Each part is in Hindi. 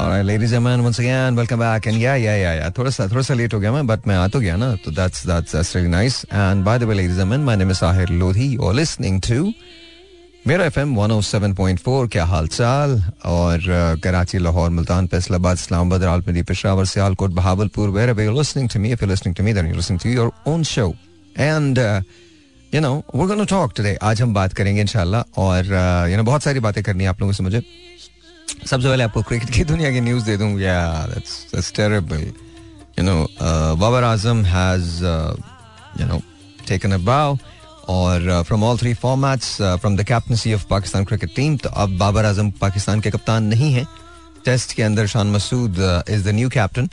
Alright, ladies and gentlemen, once again, welcome back. And yeah, yeah, yeah, yeah. थोड़ा सा थोड़ा सा लेट हो गया मैं, but मैं आ तो गया ना, तो that's that's that's really nice. And by the way, ladies and gentlemen, my name is Ahir Lodhi. You're listening to Mera F M one seven point four क्या हाल और Karachi Lahore Multan Faisalabad Islamabad Rawalpindi Peshawar Sialkot Bahawalpur where you listening to me if you listening to me then you listening to your own show and you know we gonna talk today आज हम बात करेंगे इंशाल्लाह और यू नो बहुत सारी बातें करनी है आप लोगों से मुझे सबसे पहले आपको क्रिकेट की दुनिया की न्यूज़ दे दूँ। You know Babar Azam has taken a bow और from all three formats from the captaincy of Pakistan cricket team तो अब बाबर आज़म पाकिस्तान के कप्तान नहीं है। टेस्ट के अंदर Shan Masood is the new captain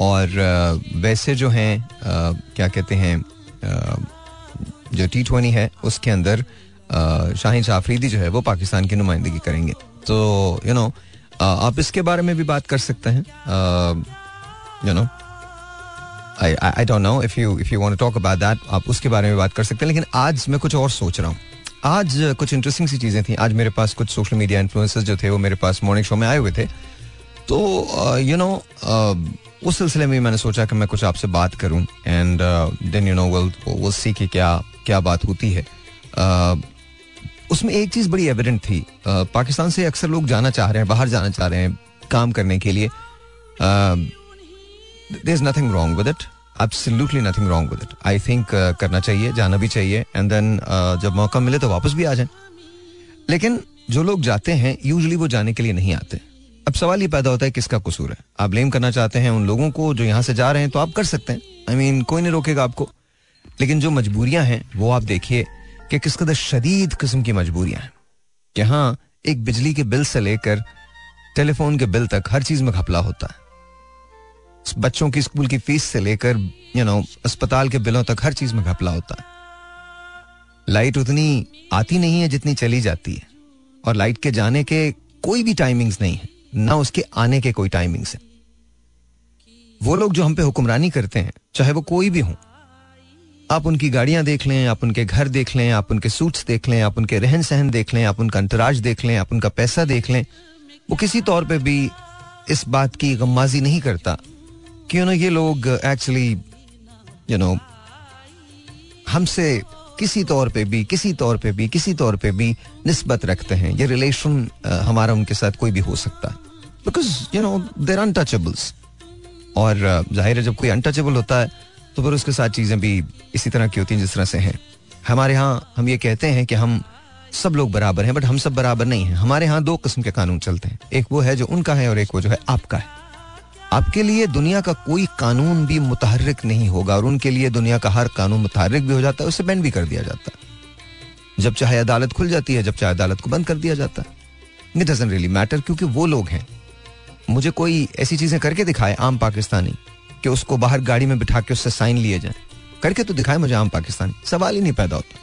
और uh, वैसे जो हैं uh, क्या कहते हैं uh, जो टी ट्वेंटी है उसके अंदर शाहिन शाह अफरीदी जो है वो पाकिस्तान की नुमाइंदगी करेंगे। तो यू नो आप इसके बारे में भी बात कर सकते हैं। You know I I don't know if you if you want to talk about that आप उसके बारे में बात कर सकते हैं। लेकिन आज मैं कुछ और सोच रहा हूँ। आज कुछ इंटरेस्टिंग सी चीज़ें थी। आज मेरे पास कुछ सोशल मीडिया इन्फ्लुएंसर्स जो थे, वो मेरे पास मॉर्निंग शो में आए हुए थे। तो यू नो उस सिलसिले में मैंने सोचा कि मैं कुछ आपसे बात करूँ। And then you know will see कि क्या क्या बात होती है। उसमें एक चीज़ बड़ी एविडेंट थी। पाकिस्तान से अक्सर लोग जाना चाह रहे हैं बाहर जाना चाह रहे हैं काम करने के लिए। There is nothing wrong with it absolutely nothing wrong with it I think करना चाहिए जाना भी चाहिए एंड देन uh, जब मौका मिले तो वापस भी आ जाए। लेकिन जो लोग जाते हैं यूजली वो जाने के लिए नहीं आते। अब सवाल ये पैदा होता है किसका कसूर है। आप ब्लेम करना चाहते हैं उन लोगों को जो यहाँ से जा रहे हैं तो आप कर सकते हैं। आई I मीन mean, कोई नहीं रोकेगा आपको। लेकिन जो मजबूरियाँ हैं वो आप देखिए कि किस कदर शदीद किस्म की मजबूरियाँ हैं। कि हाँ एक बिजली के बिल से लेकर टेलीफोन के बिल तक हर चीज़ में घपला होता है। बच्चों की स्कूल की फ़ीस से लेकर यू नो अस्पताल के बिलों तक हर चीज़ में घपला होता है। लाइट उतनी आती नहीं है जितनी चली जाती है। और लाइट के जाने के कोई भी टाइमिंग्स नहीं है। ना उसके आने के कोई टाइमिंग्स है। वो लोग जो हम पे हुक्मरानी करते हैं, चाहे वो कोई भी हो आप उनकी गाड़ियाँ देख लें, आप उनके घर देख लें, आप उनके सूट्स देख लें, आप उनके रहन सहन देख लें, आप उनका अंतराज देख लें, आप उनका पैसा देख लें। वो किसी तौर पे भी इस बात की गमाजी नहीं करता कि, यू नो, ये लोग एक्चुअली यू नो हमसे किसी तौर पे भी, किसी तौर पे भी, किसी तौर पे भी नस्बत रखते हैं। ये रिलेशन हमारा उनके साथ कोई भी हो सकता है। Because you know they're untouchables और ज़ाहिर है जब कोई अनटचेबल होता है तो फिर उसके साथ चीज़ें भी इसी तरह की होती हैं जिस तरह से हैं। हमारे यहाँ हम ये कहते हैं कि हम सब लोग बराबर हैं बट हम सब बराबर नहीं हैं। हमारे यहाँ दो किस्म के कानून चलते हैं। एक वो है जो उनका है और एक वो जो है आपका है। आपके लिए दुनिया का कोई कानून भी मुतहरक नहीं होगा और उनके लिए दुनिया का हर कानून मुतहरक भी हो जाता है, उसे बैन भी कर दिया जाता है। जब चाहे अदालत खुल जाती है, जब चाहे अदालत को बंद कर दिया जाता है। इट डजेंट रियली मैटर क्योंकि वो लोग हैं। मुझे कोई ऐसी चीज़ें करके दिखाए, आम पाकिस्तानी। कि उसको बाहर गाड़ी में बिठा के उससे साइन लिए जाए। करके तो दिखाए मुझे आम पाकिस्तानी। सवाल ही नहीं पैदा होता।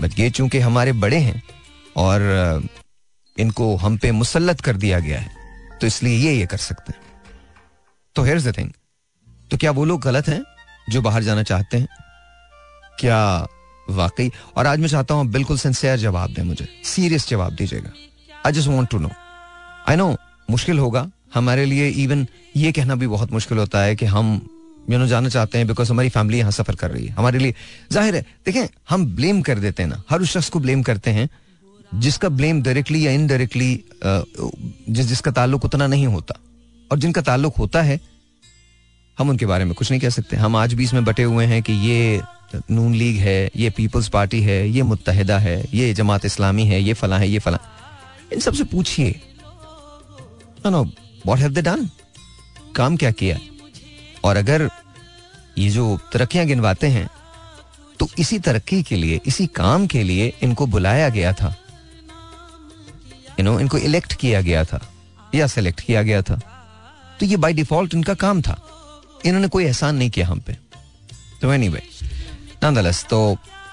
बट ये चूँकि हमारे बड़े हैं और इनको हम पे मुसलत कर दिया गया है तो इसलिए ये ये कर सकते हैं। तो हेयर द थिंग तो क्या वो लोग गलत हैं जो बाहर जाना चाहते हैं? क्या वाकई? और आज मैं चाहता हूँ बिल्कुल सिंसियर जवाब दें मुझे। सीरियस जवाब दीजिएगा। I just want to know I know मुश्किल होगा। हमारे लिए इवन ये कहना भी बहुत मुश्किल होता है कि हम यू नो जाना चाहते हैं बिकॉज़ हमारी फैमिली यहाँ सफ़र कर रही है। हमारे लिए, ज़ाहिर है, देखें, हम ब्लेम कर देते हैं ना। हर उस शख्स को ब्लेम करते हैं जिसका ब्लेम डायरेक्टली या इनडायरेक्टली जिस, जिसका ताल्लुक उतना नहीं होता। और जिनका ताल्लुक होता है, हम उनके बारे में कुछ नहीं कह सकते। हम आज भी इसमें बटे हुए हैं कि ये नून लीग है, ये पीपल्स पार्टी है, ये मुतहदा है, ये जमात इस्लामी है, ये फला है, ये फला। इन सबसे पूछिए no what have they done काम क्या किया? और अगर ये जो तरक्कियाँ गिनवाते हैं तो इसी तरक्की के लिए, इसी काम के लिए इनको बुलाया गया था। यू नो इनको इलेक्ट किया गया था, या सेलेक्ट किया गया था। तो ये बाय डिफ़ॉल्ट इनका काम था। इन्होंने कोई एहसान नहीं किया हम पे। तो एनी वे नंदलस तो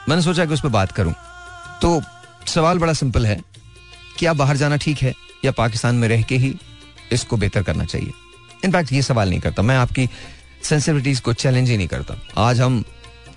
मैंने सोचा कि उस पर बात करूँ। तो सवाल बड़ा सिंपल है क्या बाहर जाना ठीक है, या पाकिस्तान में रह के ही इसको बेहतर करना चाहिए। इनफैक्ट ये सवाल नहीं करता। मैं आपकी सेंसिटिविटीज को चैलेंज ही नहीं करता। आज हम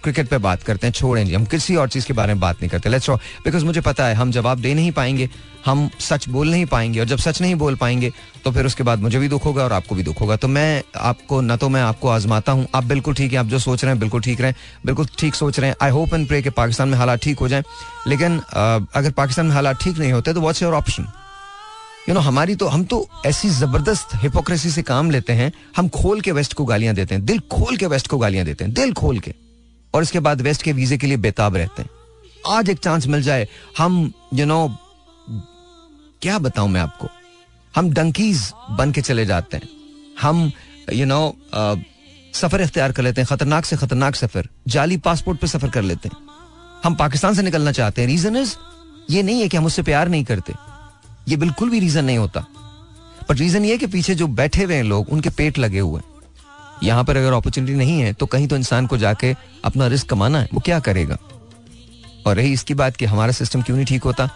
क्रिकेट पे बात करते हैं, छोड़ें जी। हम किसी और चीज़ के बारे में बात नहीं करते। लेट्स बिकॉज़ मुझे पता है हम जवाब दे नहीं पाएँगे, हम सच बोल नहीं पाएँगे, और जब सच नहीं बोल पाएँगे तो फिर उसके बाद मुझे भी दुख होगा और आपको भी दुख होगा। तो मैं आपको, ना तो मैं आपको आजमाता हूँ। आप बिल्कुल ठीक है, आप जो सोच रहे हैं बिल्कुल ठीक रहे बिल्कुल ठीक सोच रहे हैं। आई होप एंड प्रे कि पाकिस्तान में हालात ठीक हो जाए। लेकिन अगर पाकिस्तान में हालात ठीक नहीं होते तो what's your option you know हमारी तो हम तो ऐसी ज़बरदस्त हिपोक्रेसी से काम लेते हैं हम खोल के वेस्ट को गालियाँ देते हैं दिल खोल के वेस्ट को गालियाँ देते हैं दिल खोल के। और इसके बाद वेस्ट के वीजे के लिए बेताब रहते हैं। आज एक चांस मिल जाए हम यू you नो know, क्या बताऊँ मैं आपको? हम डंकीज बन के चले जाते हैं। हम यू नो सफ़र इख्तियार कर लेते हैं खतरनाक से खतरनाक सफ़र जाली पासपोर्ट पे सफ़र कर लेते हैं। हम पाकिस्तान से निकलना चाहते हैं। रीजन इज़ ये नहीं है कि हम उससे प्यार नहीं करते। ये बिल्कुल भी रीजन नहीं होता। बट रीजन ये कि पीछे जो बैठे हुए हैं लोग, उनके पेट लगे हुए हैं। यहाँ पर अगर अपॉर्चुनिटी नहीं है तो कहीं तो इंसान को जाके अपना रिस्क कमाना है। वो क्या करेगा? और रही इसकी बात कि हमारा सिस्टम क्यों नहीं ठीक होता?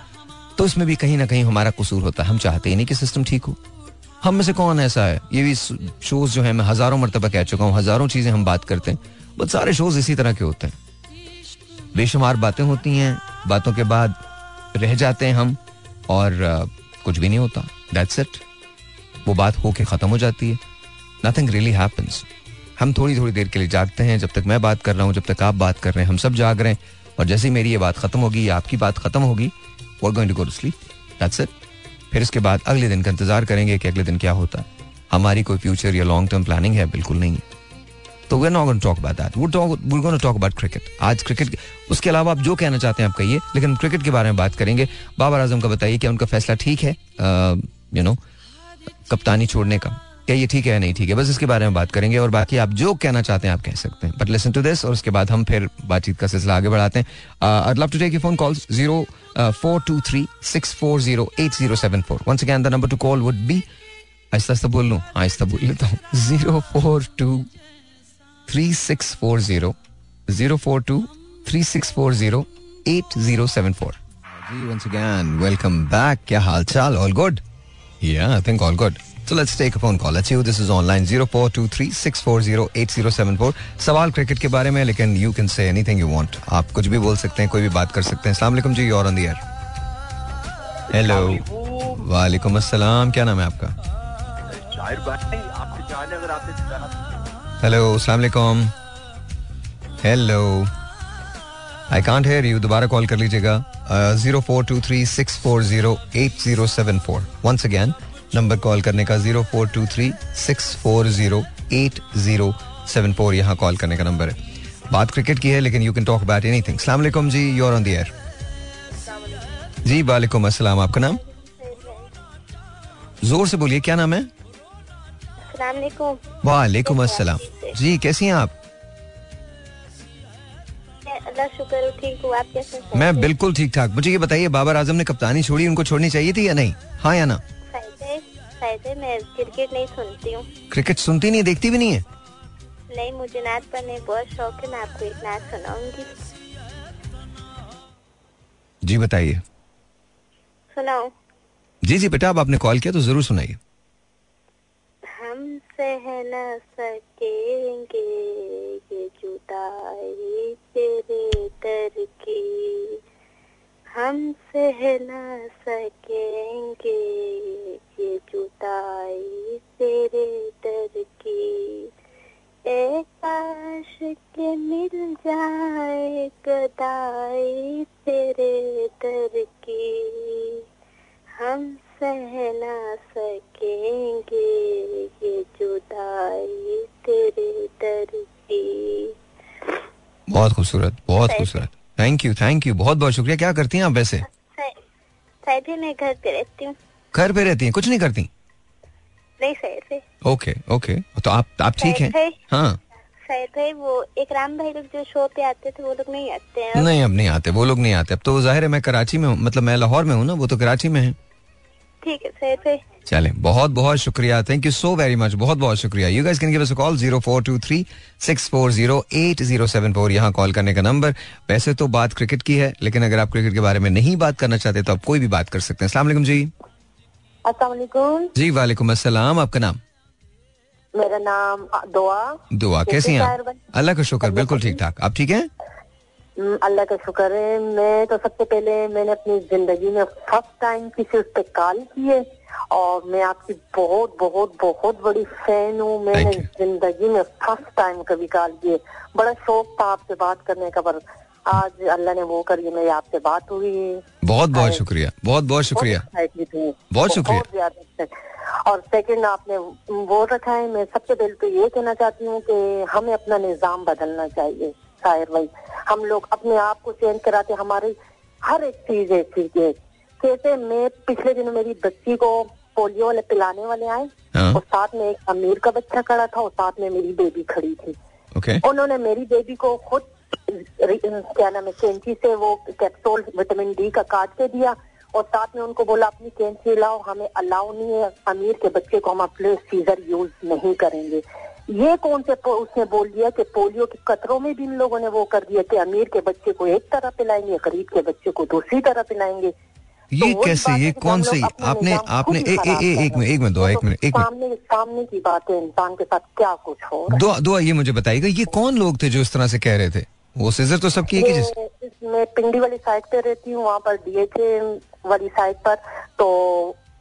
तो इसमें भी कहीं ना कहीं हमारा कसूर होता है। हम चाहते ही नहीं कि सिस्टम ठीक हो। हम में से कौन ऐसा है? ये भी शोज़ जो है, मैं हज़ारों मरतबा कह चुका हूँ, हज़ारों चीज़ें हम बात करते हैं। बट सारे शोज़ इसी तरह के होते हैं। बेशुमार बातें होती हैं, बातों के बाद रह जाते हैं हम। और कुछ भी नहीं होता। दैट्स इट वो बात होके खत्म हो जाती है। नथिंग रियली हैपन्स हम थोड़ी थोड़ी देर के लिए जागते हैं। जब तक मैं बात कर रहा हूँ, जब तक आप बात कर रहे हैं, हम सब जाग रहे हैं। और जैसे ही मेरी ये बात खत्म होगी, या आपकी बात खत्म होगी वो going to go to that's it फिर इसके बाद अगले दिन का इंतज़ार करेंगे कि अगले दिन क्या होता। है हमारी कोई फ्यूचर या लॉन्ग टर्म प्लानिंग है, बिल्कुल नहीं। तो we not talk about that we talk we going talk about cricket आज क्रिकेट उसके अलावा आप जो कहना चाहते हैं आप कहिए, लेकिन क्रिकेट के बारे में बात करेंगे। बाबर आज़म का बताइए क्या उनका फैसला ठीक है यू नो कप्तानी छोड़ने का। क्या ये ठीक है नहीं ठीक है? बस इसके बारे में बात करेंगे और बाकी आप जो कहना चाहते हैं आप कह सकते हैं। बट लिसन टू दिस और उसके बाद हम फिर बातचीत का सिलसिला आगे बढ़ाते हैं। I love to take you phone call zero four two three six four zero eight zero seven four once again the number to call would be आहिस्ता आहिस्ता बोल लूँ? आहिस्ता बोल लेता हूँ। Zero four two three six four zero zero four two three six four zero eight zero seven four जी वंस अगैन वेलकम बैक क्या हाल चाल ऑल गुड या I think all good So let's take a phone call. Let's see who this is online. 0423-640-8074. सवाल क्रिकेट के बारे में लेकिन you can say anything you want. आप कुछ भी बोल सकते हैं कोई भी बात कर सकते हैं। अस्सलाम वालेकुम जी और ऑन द एयर हेलो वालेकुम अस्सलाम. क्या नाम है आपका? हेलो अस्सलाम hello I can't hear you दोबारा कॉल कर लीजिएगा। Zero four two three six four zero eight zero seven four once again number call करने का zero four two three six four zero eight zero seven four यहाँ कॉल करने का नंबर है। बात क्रिकेट की है लेकिन you can talk about anything अस्सलाम वालेकुम जी यू ऑन द एयर जी वालेकुम अस्सलाम। आपका नाम? ज़ोर से बोलिए क्या नाम है? वालेकुम अस्सलाम। जी कैसी हैं आप? शुक्र ठीक हूँ आप कैसे मैं बिल्कुल ठीक ठाक मुझे ये बताइए बाबर आज़म ने कप्तानी छोड़ी उनको छोड़नी चाहिए थी या नहीं? हाँ या ना? मैं क्रिकेट नहीं सुनती हूँ। क्रिकेट सुनती नहीं देखती भी नहीं है? नहीं मुझे नाच पढ़ने बहुत शौक है मैं आपको एक नाच सुनाऊँगी। जी बताइए। सुनाओ। जी जी बेटा अब आपने कॉल किया तो ज़रूर सुनाइए। सह न सकेंगे, ये जुदाई तेरे दर की। हम सह न सकेंगे, ये जुदाई तेरे दर की। ए काश के मिल जाए, गदाई तेरे दर की। हम सह न सकेंगे ये जुदाई तेरे दर की। बहुत खूबसूरत बहुत खूबसूरत। थैंक यू थैंक यू बहुत बहुत शुक्रिया। क्या करती हैं आप वैसे? मैं घर पे रहती हूँ। घर पे रहती हैं? कुछ नहीं करती? नहीं शायद से ओके ओके तो आप आप ठीक हैं? हाँ। शायद भाई वो एक राम भाई लोग जो शो पे आते थे वो लोग नहीं आते हैं। नहीं अब नहीं आते। वो लोग नहीं आते। अब तो ज़ाहिर है मैं कराची में हूँ। मतलब मैं लाहौर में हूँ ना वो तो कराची में है। ठीक है भाई चलें बहुत बहुत शुक्रिया। Thank you so very much बहुत बहुत शुक्रिया। You guys can give us a call 0423640807 यहाँ कॉल करने का नंबर वैसे तो बात क्रिकेट की है लेकिन अगर आप क्रिकेट के बारे में नहीं बात करना चाहते तो आप कोई भी बात कर सकते हैं। असला जी। जी वालेकुम अस्सलाम। आपका नाम? मेरा नाम दुआ। दुआ कैसी हैं अल्लाह का शुक्र बिल्कुल ठीक ठाक। आप ठीक हैं? अल्लाह का शुक्र है। मैं तो सबसे पहले मैंने अपनी ज़िंदगी में फ़र्स्ट टाइम किसी उस पर कॉल की है और मैं आपकी बहुत बहुत बहुत बड़ी फ़ैन हूँ। मैंने ज़िंदगी में फ़र्स्ट टाइम कभी कॉल किए। बड़ा शौक था आपसे बात करने का पर आज अल्लाह ने वो करी मेरी आपसे बात हुई। बहुत बहुत शुक्रिया। बहुत बहुत शुक्रिया। बहुत शुक्रिया। और सेकंड आपने वो रखा है। मैं सबसे पहले तो ये कहना चाहती हूँ कि हमें अपना निज़ाम बदलना चाहिए। शायर भाई हम लोग अपने आप को चेंज कराते हमारी हर एक चीज़ है चीज़। है कैसे मैं पिछले दिनों मेरी बच्ची को पोलियो वाले पिलाने वाले आए हाँ। और साथ में एक अमीर का बच्चा खड़ा था और साथ में मेरी बेबी खड़ी थी। ओके। उन्होंने मेरी बेबी को खुद क्या नाम है कैंची से वो कैप्सूल विटामिन डी का काट के दिया और साथ में उनको बोला अपनी कैंची लाओ हमें अलाउ नहीं है अमीर के बच्चे को हम अपने सीजर यूज़ नहीं करेंगे। ये कौन से उसने बोल दिया कि पोलियो के कतरों में भी इन लोगों ने वो कर दिया कि अमीर के बच्चे को एक तरह पिलाएँगे गरीब के बच्चे को दूसरी तरह पिलाएँगे। ये तो कैसे? ये कौन से? आपने आपने ए, ए, ए, एक रहे मिनट। एक मिनट दो एक तो मिनट एक सामने सामने की बात है इंसान के साथ क्या कुछ हो दुआ है? दो दो ये मुझे बताइएगा ये कौन लोग थे जो इस तरह से कह रहे थे? वो सीजर तो सबकी एक ही जैसे मैं पिंडी वाली साइड पे रहती हूँ वहाँ पर डीएचए वाली साइड पर। तो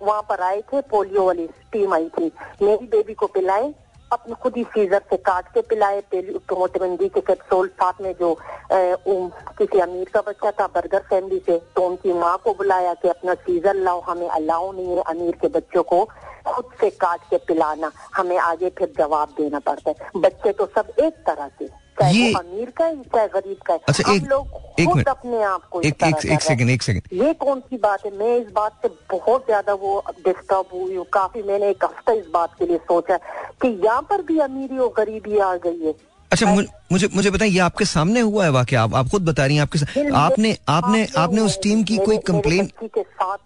वहाँ पर आए थे पोलियो वाली टीम आई थी। मेरी बेबी को पिलाए अपने खुद ही सीजर से काट के पिलाए डी के कैप्सूल साथ में जो किसी अमीर का बच्चा था बर्गर फैमिली से तो उनकी माँ को बुलाया कि अपना सीजर लाओ, हमें अलाउ नहीं है अमीर के बच्चों को खुद से काट के पिलाना, हमें आगे फिर जवाब देना पड़ता है। बच्चे तो सब एक तरह के ये- वो अमीर का है चाहे गरीब का है। अच्छा, हम एक- लोग एक खुद अपने आप को एक एक एक सेकंड एक सेकंड ये कौन सी बात है? मैं इस बात से बहुत ज़्यादा वो डिस्टर्ब हुई हूँ। काफ़ी मैंने एक हफ़्ता इस बात के लिए सोचा कि यहाँ पर भी अमीरी और गरीबी आ गई है। अच्छा मुझे मुझे बताइए ये आपके सामने हुआ है वाकई आप आप खुद बता रही हैं आपके सा- आपने आपने आपने उस टीम की कोई कंप्लेन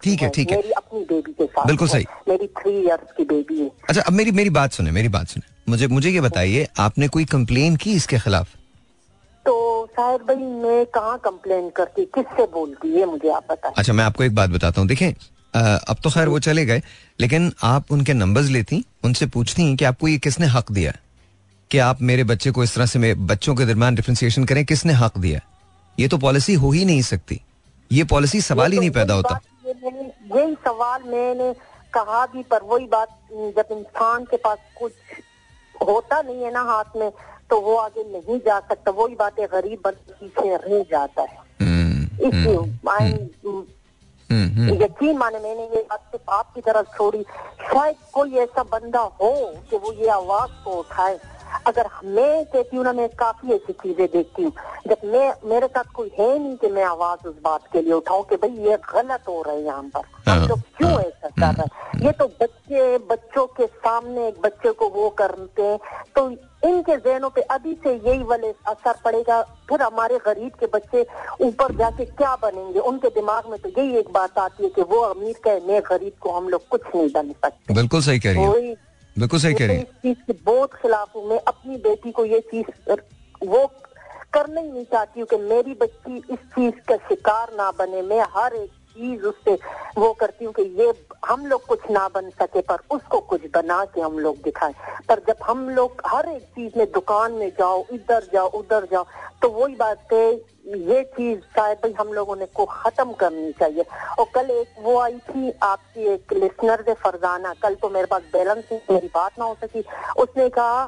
ठीक है, ठीक है। अपनी बेबी के साथ बिल्कुल सही। मेरी थ्री इयर्स की बेबी है। अच्छा अब मेरी मेरी बात सुने मेरी बात सुने। मुझे मुझे ये बताइए आपने कोई कंप्लेन की इसके खिलाफ? तो शायद भाई मैं कहाँ कंप्लेन करती? किससे बोलती? है मुझे आप बताएँ अच्छा मैं आपको एक बात बताता हूँ। देखें अब तो खैर वो चले गए लेकिन आप उनके नंबर्स लेती उनसे पूछती कि आपको ये किसने हक दिया? कि आप मेरे बच्चे को इस तरह से मेरे बच्चों के दरमियान डिफ्रेंसिएशन करें किसने हक दिया? ये तो पॉलिसी हो ही नहीं सकती। ये पॉलिसी सवाल ही नहीं तो पैदा होता। ये यही सवाल मैंने कहा भी पर वही बात जब इंसान के पास कुछ होता नहीं है ना हाथ में तो वो आगे नहीं जा सकता। वही बात है गरीब बंद पीछे रह जाता है। हम्म, इसलिए हम्म, हम्म। यकीन माने मैंने ये बात सिर्फ़ आपकी तरफ़ छोड़ी। शायद कोई ऐसा बंदा हो कि वो ये आवाज़ को उठाए। अगर मैं कहती हूँ ना मैं काफ़ी ऐसी चीज़ें देखती हूँ। जब मैं मेरे साथ कोई है नहीं कि मैं आवाज़ उस बात के लिए उठाऊं कि भाई ये गलत हो रहा है यहाँ पर। हम लोग क्यों हाँ, ऐसा कर रहे हैं? ये तो बच्चे बच्चों के सामने एक बच्चे को वो करते हैं। तो इनके जहनों पे अभी से यही वाले असर पड़ेगा। फिर हमारे गरीब के बच्चे ऊपर जाके क्या बनेंगे? उनके दिमाग में तो यही एक बात आती है कि वो अमीर का है मैं गरीब को हम लोग कुछ नहीं बन सकते। बिल्कुल सही कह रही है। बिल्कुल सही कह रही इस चीज़ के बहुत खिलाफ हूँ मैं, अपनी बेटी को ये चीज़ वो करना ही नहीं चाहती हूँ कि मेरी बच्ची इस चीज़ का शिकार ना बने। मैं हर एक चीज़ उससे वो करती हूँ कि ये हम लोग कुछ ना बन सके, पर उसको कुछ बना के हम लोग दिखाएँ। पर जब हम लोग हर एक चीज़ में दुकान में जाओ, इधर जाओ, उधर जाओ तो वही बात है ये चीज़ शायद हम लोगों ने को खत्म करनी चाहिए। और कल एक वो आई थी, आपकी एक लिसनर से फरजाना। कल तो मेरे पास बैलेंस थी मेरी बात ना हो सकी। उसने कहा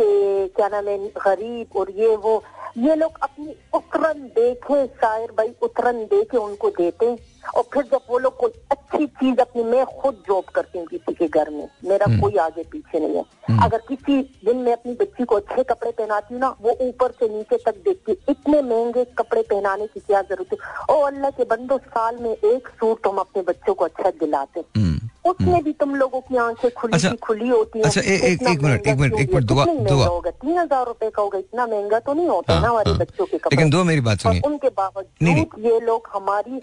कि, क्या नाम है, गरीब और ये वो। ये लोग अपनी उतरन देखे, शायर भाई उतरन देखे उनको देते। और फिर जब वो लोग कोई अच्छी चीज़ अपनी मैं खुद जॉब करती हूँ किसी के घर में मेरा कोई आगे पीछे नहीं है। अगर किसी दिन मैं अपनी बच्ची को अच्छे कपड़े पहनाती हूँ ना वो ऊपर से नीचे तक देखती है इतने महँगे कपड़े पहनाने की क्या ज़रूरत है? ओ अल्लाह के बंदो साल में एक सूट हम अपने बच्चों को अच्छा दिलाते हैं। हम्म, उसमें भी तुम लोगों की आँखें खुली अच्छा, खुली होती हैं अच्छा, ए- एक- एक मिनट, एक मिनट, एक मिनट, दुआ- दुआ। होगा? तीन हज़ार रुपए का होगा इतना महँगा तो नहीं होता हाँ, ना हमारे हाँ। बच्चों के कपड़े। लेकिन दो मेरी बात सुनिए। उनके। बावजूद ये लोग हमारी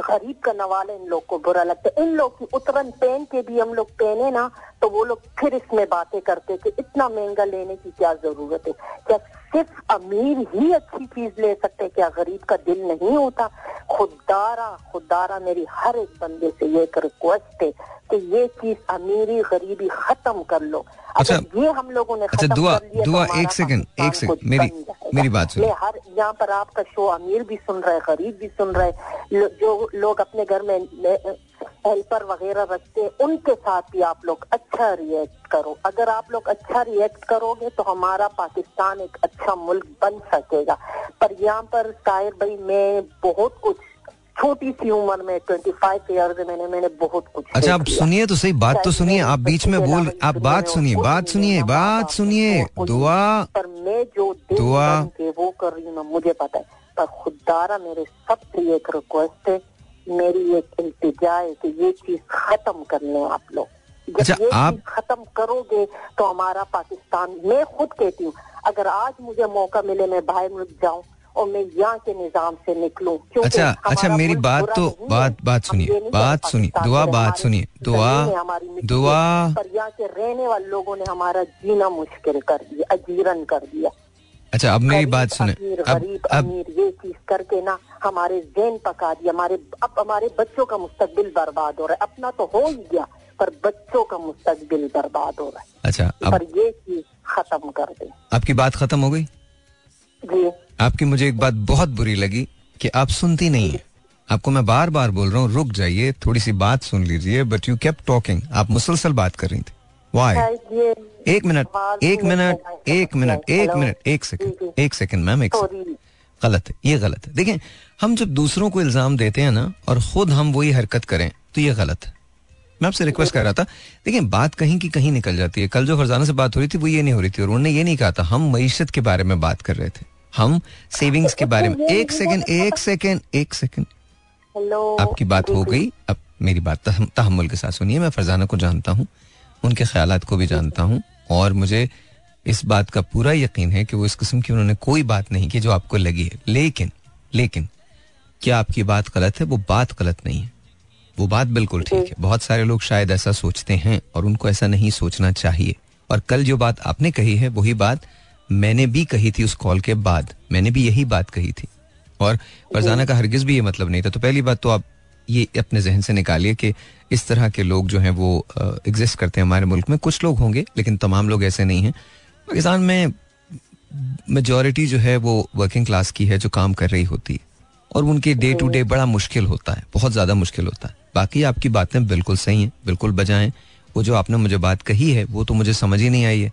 गरीब का नवाले इन लोग को बुरा लगता है। इन लोग की उतरन पहन के भी हम लोग पहने ना तो वो लोग फिर इसमें बातें करते कि इतना महँगा लेने की क्या ज़रूरत है? क्या सिर्फ़ अमीर ही अच्छी चीज़ ले सकते क्या गरीब का दिल नहीं होता? खुदारा खुदारा मेरी हर एक बंदे से ये एक रिक्वेस्ट है कि ये चीज़ अमीरी गरीबी खत्म कर लो। अच्छा, ये हम लोगों ने अच्छा खत्म दुआ कर लिया तो दुआ एक सेकंड एक सेकंड मेरी मेरी बात सुनिए। मैं हर यहाँ पर आपका शो अमीर भी सुन रहे गरीब भी सुन रहे जो लोग अपने घर में हेल्पर वगैरह रखते हैं उनके साथ भी आप लोग अच्छा रिएक्ट करो। अगर आप लोग अच्छा रिएक्ट करोगे तो हमारा पाकिस्तान एक अच्छा मुल्क बन सकेगा। पर यहाँ पर ताहिर भाई मैं बहुत कुछ छोटी सी उम्र में ट्वेंटी फाइव ईयर मैंने मैंने बहुत कुछ अच्छा आप सुनिए तो सही बात तो सुनिए आप बीच में बोल आप बात सुनिए बात सुनिए बात सुनिए दुआ। पर मैं जो दुआ- वो कर रही हूँ ना मुझे पता है। पर खुदारा मेरे सबसे एक रिक्वेस्ट है मेरी एक इल्तिजा है कि ये चीज़ खत्म कर लें आप लोग। अच्छा, ये आप- खत्म करोगे तो हमारा पाकिस्तान मैं खुद कहती हूँ अगर आज मुझे मौका मिले मैं बाहर मुल्क जाऊँ और मैं यहाँ के निज़ाम से निकलूं अच्छा अच्छा मेरी बात तो बात बात सुनिए बात सुनिए दुआ बात सुनिए दुआ हमारी दुआ पर यहाँ के रहने वाले लोगों ने हमारा जीना मुश्किल कर दिया अजीरन कर दिया। अच्छा अब मेरी बात सुने। अमीर, अब गरीब अब अमीर ये चीज़ करके ना हमारे जहन पका दिया हमारे अब हमारे बच्चों का मुस्तकबिल बर्बाद हो रहा है। अपना तो हो ही गया पर बच्चों का मुस्तकबिल बर्बाद हो रहा है। अच्छा अब, पर ये चीज़ खत्म कर दे। आपकी बात खत्म हो गई? जी। आपकी मुझे एक बात बहुत बुरी लगी कि आप सुनती नहीं है। आपको मैं बार बार बोल रहा हूँ रुक जाइए थोड़ी सी बात सुन लीजिए बट यू केप टॉकिंग आप मुसलसल बात कर रही थी। वाई एक मिनट एक मिनट एक मिनट एक मिनट एक सेकंड एक सेकंड मैम एक सेकंड। गलत है ये गलत है। देखें हम जब दूसरों को इल्ज़ाम देते हैं ना और खुद हम वही हरकत करें तो ये गलत है। मैं आपसे रिक्वेस्ट कर रहा था देखिए बात कहीं की कहीं निकल जाती है। कल जो फरजाना से बात हो रही थी वो ये नहीं हो रही थी और उन्होंने ये नहीं कहा था हम मीशत के बारे में बात कर रहे थे। हम सेविंग्स के बारे में एक सेकेंड एक सेकेंड एक सेकेंड। आपकी बात हो गई अब मेरी बात तहम- तहम्मुल के साथ सुनिए मैं फरजाना को जानता हूँ। उनके ख्याल को भी जानता हूँ। और मुझे इस बात का पूरा यकीन है कि वो इस किस्म की उन्होंने कोई बात नहीं की जो आपको लगी है। लेकिन लेकिन, क्या आपकी बात गलत है? वो बात गलत नहीं है। वो बात बिल्कुल ठीक है। बहुत सारे लोग शायद ऐसा सोचते हैं और उनको ऐसा नहीं सोचना चाहिए। और कल जो बात आपने कही है, वही बात मैंने भी कही थी उस कॉल के बाद। मैंने भी यही बात कही थी। और फरजाना का हरगिज भी ये मतलब नहीं था। तो पहली बात तो आप ये अपने जहन से निकालिए कि इस तरह के लोग जो हैं वो एग्जिस्ट करते हैं हमारे मुल्क में। कुछ लोग होंगे लेकिन तमाम लोग ऐसे नहीं हैं। पाकिस्तान में मेजॉरिटी जो है वो वर्किंग क्लास की है जो काम कर रही होती। है और उनके डे टू डे बड़ा मुश्किल होता है बहुत ज़्यादा मुश्किल होता है। बाकी आपकी बातें बिल्कुल सही हैं बिल्कुल बजाएँ। वो जो आपने मुझे बात कही है वो तो मुझे समझ ही नहीं आई है।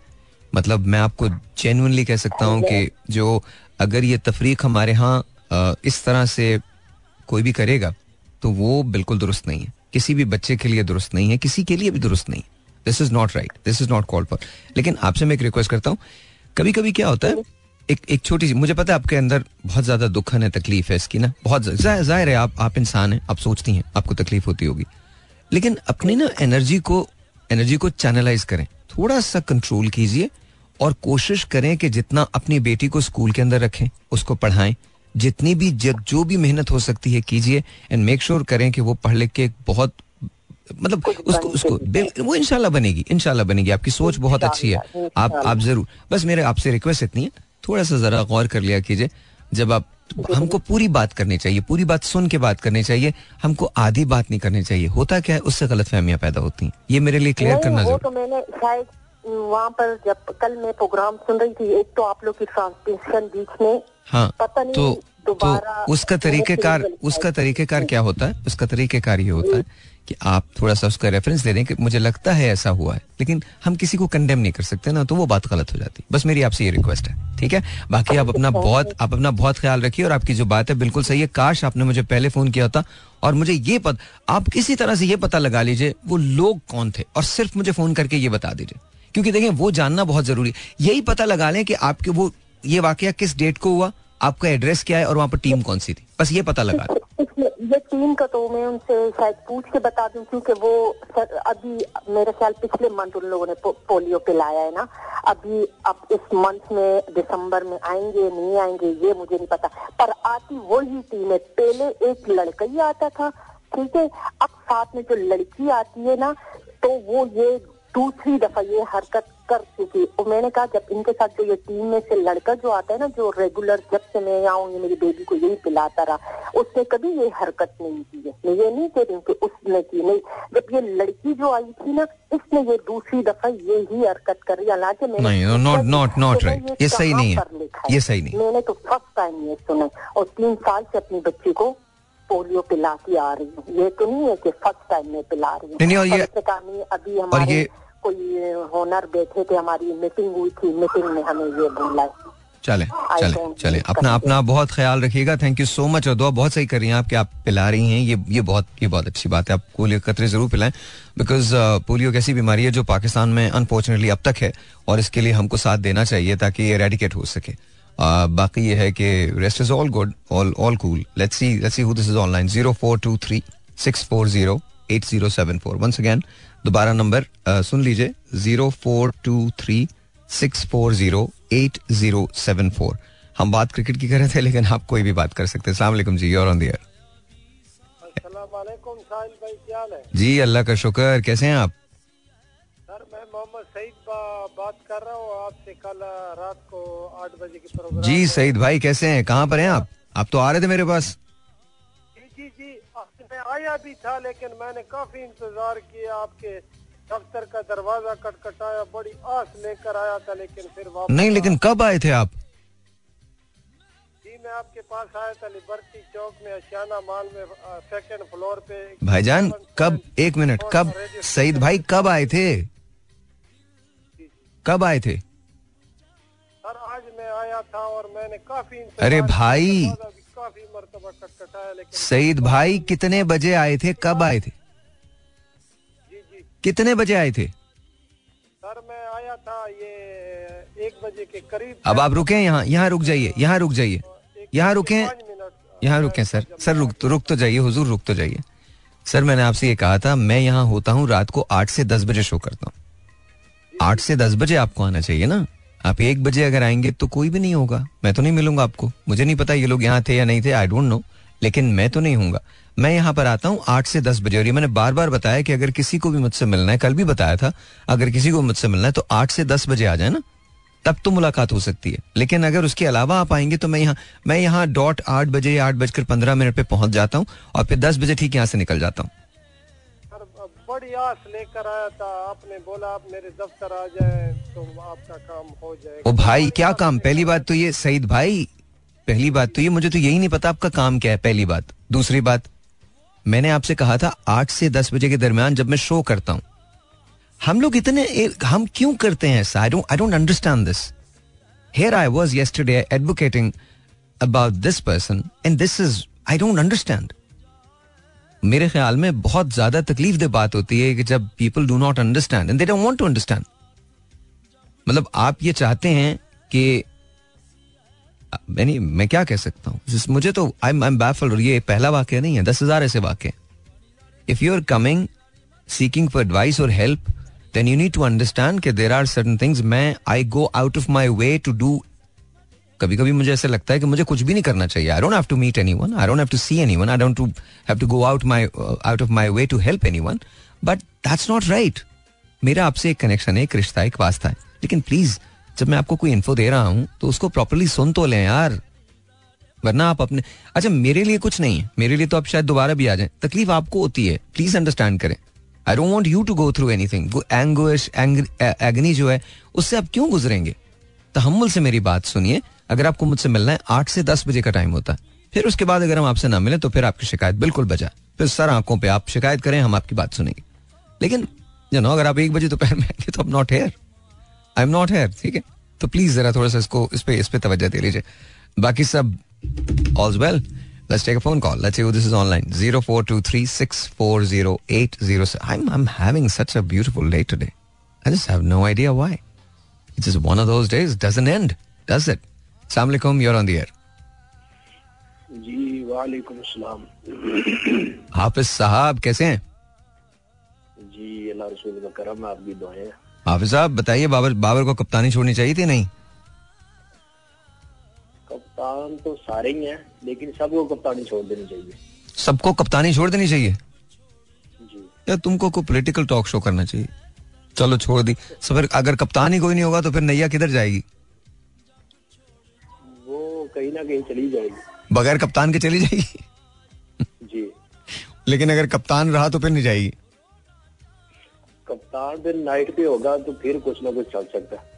मतलब मैं आपको जेनुअनली कह सकता हूँ कि जो अगर ये तफरीक हमारे यहाँ इस तरह से कोई भी करेगा तो वो बिल्कुल दुरुस्त नहीं है। किसी भी बच्चे के लिए दुरुस्त नहीं है, किसी के लिए भी दुरुस्त नहीं this is not right this is not call for लेकिन आपसे मैं एक रिक्वेस्ट करता हूँ कभी कभी क्या होता है, एक एक छोटी सी, मुझे पता है आपके अंदर बहुत ज़्यादा दुखन है, तकलीफ़ है इसकी ना, बहुत ज़ाहिर है आप आप इंसान हैं, आप सोचती हैं, आपको तकलीफ़ होती होगी। लेकिन अपनी ना एनर्जी को एनर्जी को चैनलाइज करें, थोड़ा सा कंट्रोल कीजिए और कोशिश करें कि जितना अपनी बेटी को स्कूल के अंदर रखें, उसको पढ़ाएँ। जितनी भी जग जो भी मेहनत हो सकती है कीजिए एंड मेक श्योर करें कि वो पढ़ लिख के बहुत मतलब उसको उसको वो इंशाल्लाह बनेगी इंशाल्लाह बनेगी। आपकी सोच बहुत अच्छी है। आप आप ज़रूर। बस मेरे आपसे रिक्वेस्ट इतनी है थोड़ा सा जरा गौर कर लिया कीजिए। जब आप हमको पूरी बात करनी चाहिए पूरी बात सुन के बात करनी चाहिए हमको आधी बात नहीं करनी चाहिए। होता क्या है उससे गलत फहमियाँ पैदा होती हैं। ये मेरे लिए क्लियर करना वो ज़रूर। तो मैंने शायद वहाँ पर जब कल मैं प्रोग्राम सुन रही थी एक तो आप लोग की ट्रांसमिशन बीच में हाँ पता नहीं तो तो उसका तरीकेकार उसका तरीकेकार क्या होता है? उसका तरीकेकार ये होता है कि आप थोड़ा सा उसका रेफरेंस दे दें कि मुझे लगता है ऐसा हुआ है लेकिन हम किसी को कंडेम नहीं कर सकते ना तो वो बात गलत हो जाती बस मेरी आपसे ये रिक्वेस्ट है ठीक है? बाकी आप अपना बहुत आप अपना बहुत ख्याल रखिए और आपकी जो बात है बिल्कुल सही है। काश आपने मुझे पहले फ़ोन किया होता और मुझे ये पता आप किसी तरह से ये पता लगा लीजिए वो लोग कौन थे? और सिर्फ़ मुझे फ़ोन करके ये बता दीजिए क्योंकि देखें वो जानना बहुत ज़रूरी है। यही पता लगा लें कि आपके वो ये वाकया किस डेट को हुआ? आपका एड्रेस क्या है और वहाँ पर टीम कौन सी थी? बस ये पता लगा ये टीम का तो मैं उनसे शायद पूछ के बता दूँ क्योंकि वो सर अभी मेरे ख्याल पिछले मंथ उन लोगों ने पो, पोलियो पिलाया है ना। अभी अब इस मंथ में दिसंबर में आएँगे नहीं आएँगे ये मुझे नहीं पता। पर आती वही टीम है। पहले एक लड़का ही आता था ठीक है? अब साथ में जो लड़की आती है ना तो वो ये दूसरी दफ़ा ये हरकत कर चुकी और मैंने कहा जब इनके साथ जो ये टीम में से लड़का जो आता है ना जो रेगुलर जब से मैं यहाँ हूँ ये मेरी बेबी को यही पिलाता रहा उसने कभी ये हरकत नहीं की है। मैं ये नहीं कह रही हूँ कि उसने की नहीं। जब ये लड़की जो आई थी ना इसने ये दूसरी दफ़ा यही हरकत करी। हालाँकि मैंने not तो मैं right. ये सही नहीं है। ये सही नहीं। मैंने तो फ़र्स्ट टाइम ये सुना और तीन साल से अपनी बच्ची को पोलियो पिलाती आ रही हूँ। ये तो नहीं है कि फ़र्स्ट टाइम में पिला रही हूँ। ये- अभी हमारे ये- कोई होनर बैठे थे हमारी मीटिंग हुई थी। मीटिंग में हमें ये बोला। चले चले चले। अपना अपना बहुत ख्याल रखिएगा। थैंक यू सो मच और दुआ बहुत सही कर रही हैं आप कि आप पिला रही हैं। ये ये बहुत ये बहुत अच्छी बात है। आप पोलियो कतरे ज़रूर पिलाएँ। बिकॉज़ पोलियो एक ऐसी बीमारी है जो पाकिस्तान में अनफॉर्चुनेटली अब तक है और इसके लिए हमको साथ देना चाहिए ताकि ये रेडिकेट हो सके। Uh, बाकी ये है कि rest is all good all all cool let's see let's see who this is online zero four two three six four zero eight zero seven four once again दोबारा नंबर सुन लीजिए zero four two three six four zero eight zero seven four. हम बात क्रिकेट की कर रहे थे लेकिन आप कोई भी बात कर सकते हैं। सलाम जी और ऑन दियर जी अल्लाह का शुक्र कैसे हैं आप? सर मैं मोहम्मद सईद बा, बात कर रहा हूँ आपसे कल रात को आठ बजे की प्रोग्राम जी सईद भाई कैसे हैं? कहाँ पर हैं आप? आप तो आ रहे थे मेरे पास। आया भी था लेकिन मैंने काफ़ी इंतज़ार किया। आपके दफ्तर का दरवाज़ा खटखटाया बड़ी आस लेकर आया था लेकिन फिर वापस नहीं लेकिन कब आए थे आप? जी मैं आपके पास आया था लिबर्टी चौक में अशियाना मॉल में सेकंड फ्लोर पे। भाईजान कब एक मिनट कब सईद भाई कब आए थे? कब आए थे? सर आज मैं आया था और मैंने काफ़ी अरे भाई। काफ़ी मरतबा खटखटाया लेकिन सईद भाई कितने बजे आए थे? कब आए थे? जी जी। कितने बजे आए थे? सर मैं आया था ये एक बजे के करीब। अब आप रुके यहाँ यहाँ रुक जाइए यहाँ रुक जाइए। यहाँ रुके। यहाँ रुके सर। सर रुक तो रुक तो जाइए हुजूर रुक तो जाइए। सर मैंने आपसे ये कहा था मैं यहाँ होता हूँ रात को आठ से दस बजे शो करता हूँ। आठ से दस बजे आपको आना चाहिए ना? आप एक बजे अगर आएँगे तो कोई भी नहीं होगा। मैं तो नहीं मिलूँगा आपको। मुझे नहीं पता ये लोग यहाँ थे या नहीं थे आई डोंट नो लेकिन मैं तो नहीं हूँगा मैं यहाँ पर आता हूँ आठ से दस बजे और ये मैंने बार बार बताया कि अगर किसी को भी मुझसे मिलना है, कल भी बताया था, अगर किसी को मुझसे मिलना है तो आठ से दस बजे आ जाए ना, तब तो मुलाकात हो सकती है। लेकिन अगर उसके अलावा आप आएँगे तो मैं यहाँ मैं यहाँ डॉट आठ बजे आठ बजकर पंद्रह मिनट पे पहुँच जाता हूँ और फिर दस बजे ठीक यहाँ से निकल जाता हूँ। बड़ी आस लेकर आया था। आपने बोला, आप मेरे दफ्तर आ जाए तो आपका काम हो जाएगा। ओ भाई, क्या काम? पहली बात तो ये, सईद भाई, पहली बात तो ये, मुझे तो यही नहीं पता आपका काम क्या है, पहली बात। दूसरी बात, मैंने आपसे कहा था, आठ से दस बजे के दरमियान जब मैं शो करता हूँ। हम लोग इतने हम क्यों करते हैं ऐसा? I don't I don't understand this here I was yesterday advocating about this person and this is I don't understand मेरे ख्याल में बहुत ज़्यादा तकलीफ़ दे बात होती है कि जब people do not understand and they don't want to understand मतलब आप ये चाहते हैं कि, यानी मैं क्या कह सकता हूँ? जिस- मुझे तो आई एम बैफल ये पहला वाक्य नहीं है, दस हज़ार ऐसे वाक्य if you are coming seeking for advice और help then you need to understand कि देर आर सर्टन थिंग्स मैं I go out of my way to do कभी कभी मुझे ऐसा लगता है कि मुझे कुछ भी नहीं करना चाहिए। I don't have to meet anyone I don't have to see anyone I don't have to go out my out of my way to help anyone but that's not right मेरा आपसे एक कनेक्शन है, एक रिश्ता, एक वास्ता है। लेकिन प्लीज़ जब मैं आपको कोई इन्फो दे रहा हूँ तो उसको प्रॉपरली सुन तो लें यार। वरना आप अपने अच्छा मेरे लिए कुछ नहीं है। मेरे लिए तो आप शायद दोबारा भी आ जाए। तकलीफ़ आपको होती है। प्लीज़ अंडरस्टैंड करें। I don't want you to go through anything anguish agony जो है, उससे आप क्यों गुजरेंगे? तहमुल से मेरी बात सुनिए। अगर आपको मुझसे मिलना है आठ से दस बजे का टाइम होता है फिर उसके बाद अगर हम आपसे ना मिले तो फिर आपकी शिकायत बिल्कुल बजा फिर सर आँखों पे आप शिकायत करें हम आपकी बात सुनेंगे लेकिन you know, अगर आप एक बजे दोपहर में आएँगे तो अब not here I am not here ठीक है तो प्लीज़ जरा थोड़ा सा इसको इस पे इस पे तवज्जो दे लीजिए बाकी सब all's well phone call. Let's see who this is online. 0423640806. I'm, I'm having such a beautiful day today. I just have no idea why. It's just one of those days. Doesn't end, does it? Assalamu alaikum, you're on the air. जी वालेकुम सलाम। हाफिज साहब कैसे हैं? जी अल्लाह रसूल का करम है आपकी दुआएँ हाफिज साहब बताइए बाबर बाबर को कप्तानी छोड़नी चाहिए थी नहीं? कप्तान तो सारे ही हैं लेकिन सबको कप्तानी छोड़ देनी चाहिए। सबको कप्तानी छोड़ देनी चाहिए? जी। या तुमको कोई पॉलिटिकल टॉक शो करना चाहिए? चलो छोड़ दी। सो फिर अगर कप्तान ही कोई नहीं होगा तो फिर नैया किधर जाएगी? कहीं ना कहीं चली जाएगी। बगैर कप्तान के चली जाएगी? जी। लेकिन अगर कप्तान रहा तो फिर नहीं जाएगी? कप्तान फिर नाइट पे होगा तो फिर कुछ ना कुछ चल सकता है।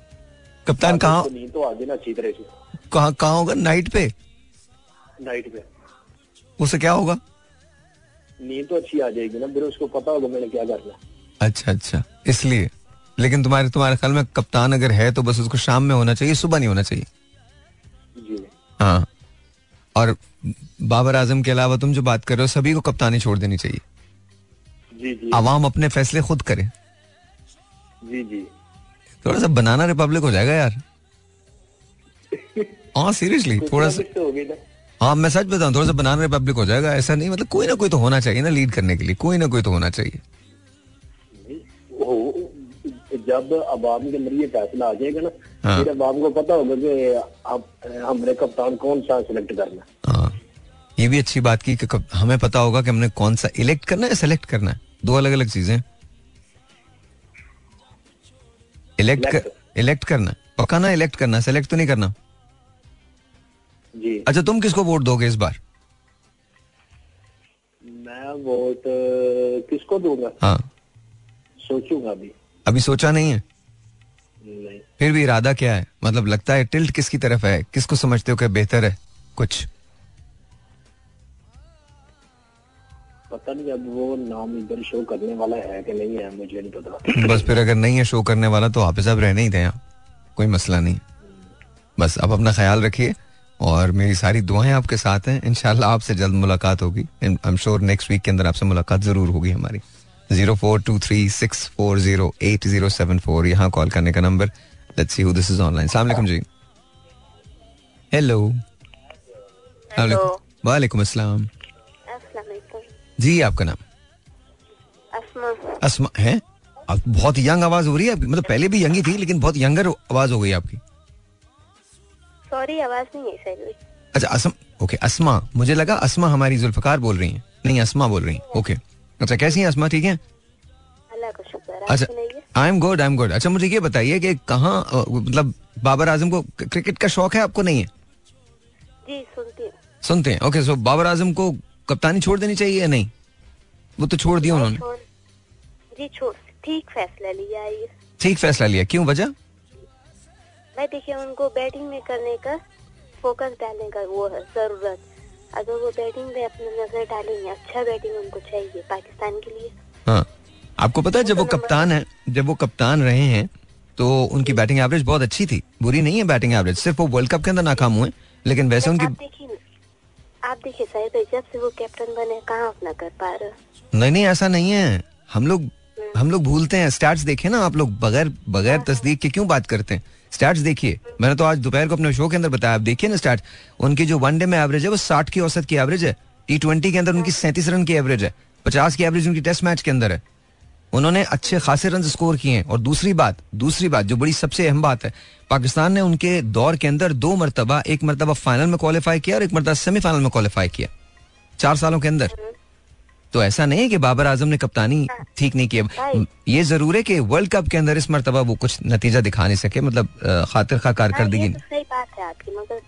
कप्तान कहाँ तो नींद तो आ गई ना तरह से कहाँ कहाँ होगा? नाइट पे? नाइट पे। उससे क्या होगा? नींद तो अच्छी आ जाएगी ना फिर उसको पता होगा मैंने क्या करना। अच्छा अच्छा। इसलिए। लेकिन तुम्हारे तुम्हारे ख्याल में कप्तान अगर है तो बस उसको शाम में होना चाहिए सुबह नहीं होना चाहिए? हाँ। और बाबर आज़म के अलावा तुम जो बात कर रहे हो सभी को कप्तानी छोड़ देनी चाहिए। जी जी। आवाम अपने फैसले खुद करे। जी जी। थोड़ा सा बनाना रिपब्लिक हो जाएगा यार। हाँ सीरियसली थोड़ा सा तो हो मैं सच बताऊँ थोड़ा सा बनाना रिपब्लिक हो जाएगा ऐसा नहीं मतलब कोई ना कोई तो होना चाहिए ना लीड करने के लिए कोई ना कोई तो होना चाहिए। जब अवाम के अंदर ये फैसला आ जाएगा ना हाँ। फिर अवाम पता होगा कि अब हमने कप्तान कौन सा सिलेक्ट करना है। हाँ। ये भी अच्छी बात की कि हमें पता होगा कि हमने कौन सा इलेक्ट करना है सेलेक्ट करना है। दो अलग अलग चीज़ें इलेक्ट कर, इलेक्ट करना पक्का ना इलेक्ट करना सेलेक्ट तो नहीं करना। जी। अच्छा तुम किसको वोट दोगे इस बार? मैं वोट किसको दूँगा? हाँ। सोचूँगा अभी। अभी सोचा नहीं है? फिर भी इरादा क्या है? मतलब लगता है टिल्ट किसकी तरफ़ है? किसको समझते हो कि बेहतर है? कुछ। पता नहीं अब वो नाम इधर शो करने वाला है कि नहीं है मुझे नहीं पता। बस फिर अगर नहीं है शो करने वाला तो हाफिज साहब रहने ही थे यहाँ कोई मसला नहीं। बस आप अपना ख्याल रखिए और मेरी सारी दुआएँ आपके साथ हैं। इनशाला आपसे जल्द मुलाकात होगी। I am sure next week के अंदर आपसे मुलाकात ज़रूर होगी हमारी। Zero four two three six four zero eight zero seven four. यहाँ कॉल करने का number. Let's see who this is online सलाम जी। हेलो वालेकुम अस्सलाम। जी आपका नाम? अस्मा। अस्मा है? आप बहुत यंग आवाज़ हो रही है मतलब पहले भी यंग ही थी लेकिन बहुत यंगर आवाज़ हो गई आपकी। सॉरी आवाज़ नहीं है सही अच्छा असम ओके अस्मा। मुझे लगा अस्मा हमारी जुल्फकार बोल रही हैं। नहीं अस्मा बोल रही हैं। ओके अच्छा कैसी हैं अस्मा ठीक है? है अच्छा I am good I am good अच्छा मुझे ये बताइए कि कहाँ मतलब बाबर आज़म को क्रिकेट का शौक है आपको नहीं है? जी सुनती सुनते हैं ओके सो बाबर आज़म को कप्तानी छोड़ देनी चाहिए या नहीं? वो तो छोड़ दिया उन्होंने। जी छोड़। ठीक फैसला लिया है ये। ठीक फैसला लिया। क्यों वजह? मैं देखिए उनको बैटिंग में करने का फोकस डालने का वो है ज़रूरत। अगर वो बैटिंग में अपनी नज़र डालेंगे। अच्छा बैटिंग उनको चाहिए पाकिस्तान के लिए। हाँ। आपको पता है जब वो कप्तान है जब वो कप्तान रहे हैं तो उनकी बैटिंग एवरेज बहुत अच्छी थी। बुरी नहीं है बैटिंग एवरेज सिर्फ़ वो वर्ल्ड कप के अंदर नाकाम हुए लेकिन वैसे उनकी आप देखिए आप देखिए साहिब भाई जब से वो कैप्टन बने कहाँ अपना कर पा रहे नहीं नहीं ऐसा नहीं है। हम लोग हम लोग भूलते हैं स्टैट्स देखे ना आप लोग बगैर बगैर तस्दीक के क्यों बात करते हैं? स्टैट्स देखिए। मैंने तो आज दोपहर को अपने शो के अंदर बताया। आप देखिए ना स्टैट्स उनकी जो वनडे में एवरेज है, वो साठ की औसत की एवरेज है। टी ट्वेंटी के अंदर उनकी सैंतीस रन की एवरेज है। पचास की एवरेज उनकी टेस्ट मैच के अंदर है। उन्होंने अच्छे खासे रन स्कोर किए हैं। और दूसरी बात दूसरी बात, जो बड़ी सबसे अहम बात है, पाकिस्तान ने उनके दौर के अंदर दो मरतबा, एक मरतबा फाइनल में क्वालिफाई किया और एक मरतबा सेमीफाइनल में क्वालिफाई किया। चार सालों के अंदर। तो ऐसा नहीं है कि बाबर आज़म ने कप्तानी ठीक नहीं की। ये ज़रूर है कि वर्ल्ड कप के अंदर इस मरतबा वो कुछ नतीजा दिखा नहीं सके मतलब खातिर खा कार कारकर्दगी दी तो सही बात है आपकी मगर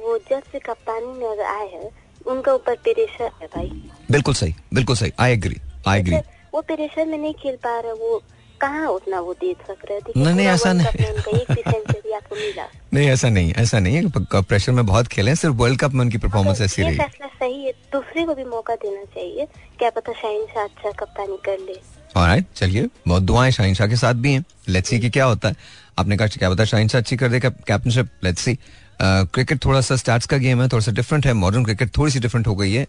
वो जब से कप्तानी में अगर आए हैं उनका ऊपर प्रेशर है भाई। बिल्कुल सही बिल्कुल सही आई एग्री आई एग्री वो प्रेशर में नहीं खेल पा रहे वो कहाँ उतना वो दे सक रहे थे नहीं, नहीं, ऐसा नहीं। नहीं ऐसा नहीं ऐसा नहीं है प्रेशर में बहुत खेले सिर्फ़ वर्ल्ड कप में उनकी परफॉर्मेंस ऐसी रही। फैसला सही है दूसरे को भी मौका देना चाहिए क्या पता शाइन से अच्छा कप्तानी कर ले। ऑलराइट चलिए बहुत दुआएँ शाहीन शाह के साथ भी हैं। लेट्स सी कि क्या होता है। आपने कहा क्या पता शाहीन शाह अच्छी कर देगा कैप्टनशिप लेट्स सी क्रिकेट थोड़ा सा स्टार्ट्स का गेम है थोड़ा सा डिफरेंट है। मॉडर्न क्रिकेट थोड़ी सी डिफरेंट हो गई है।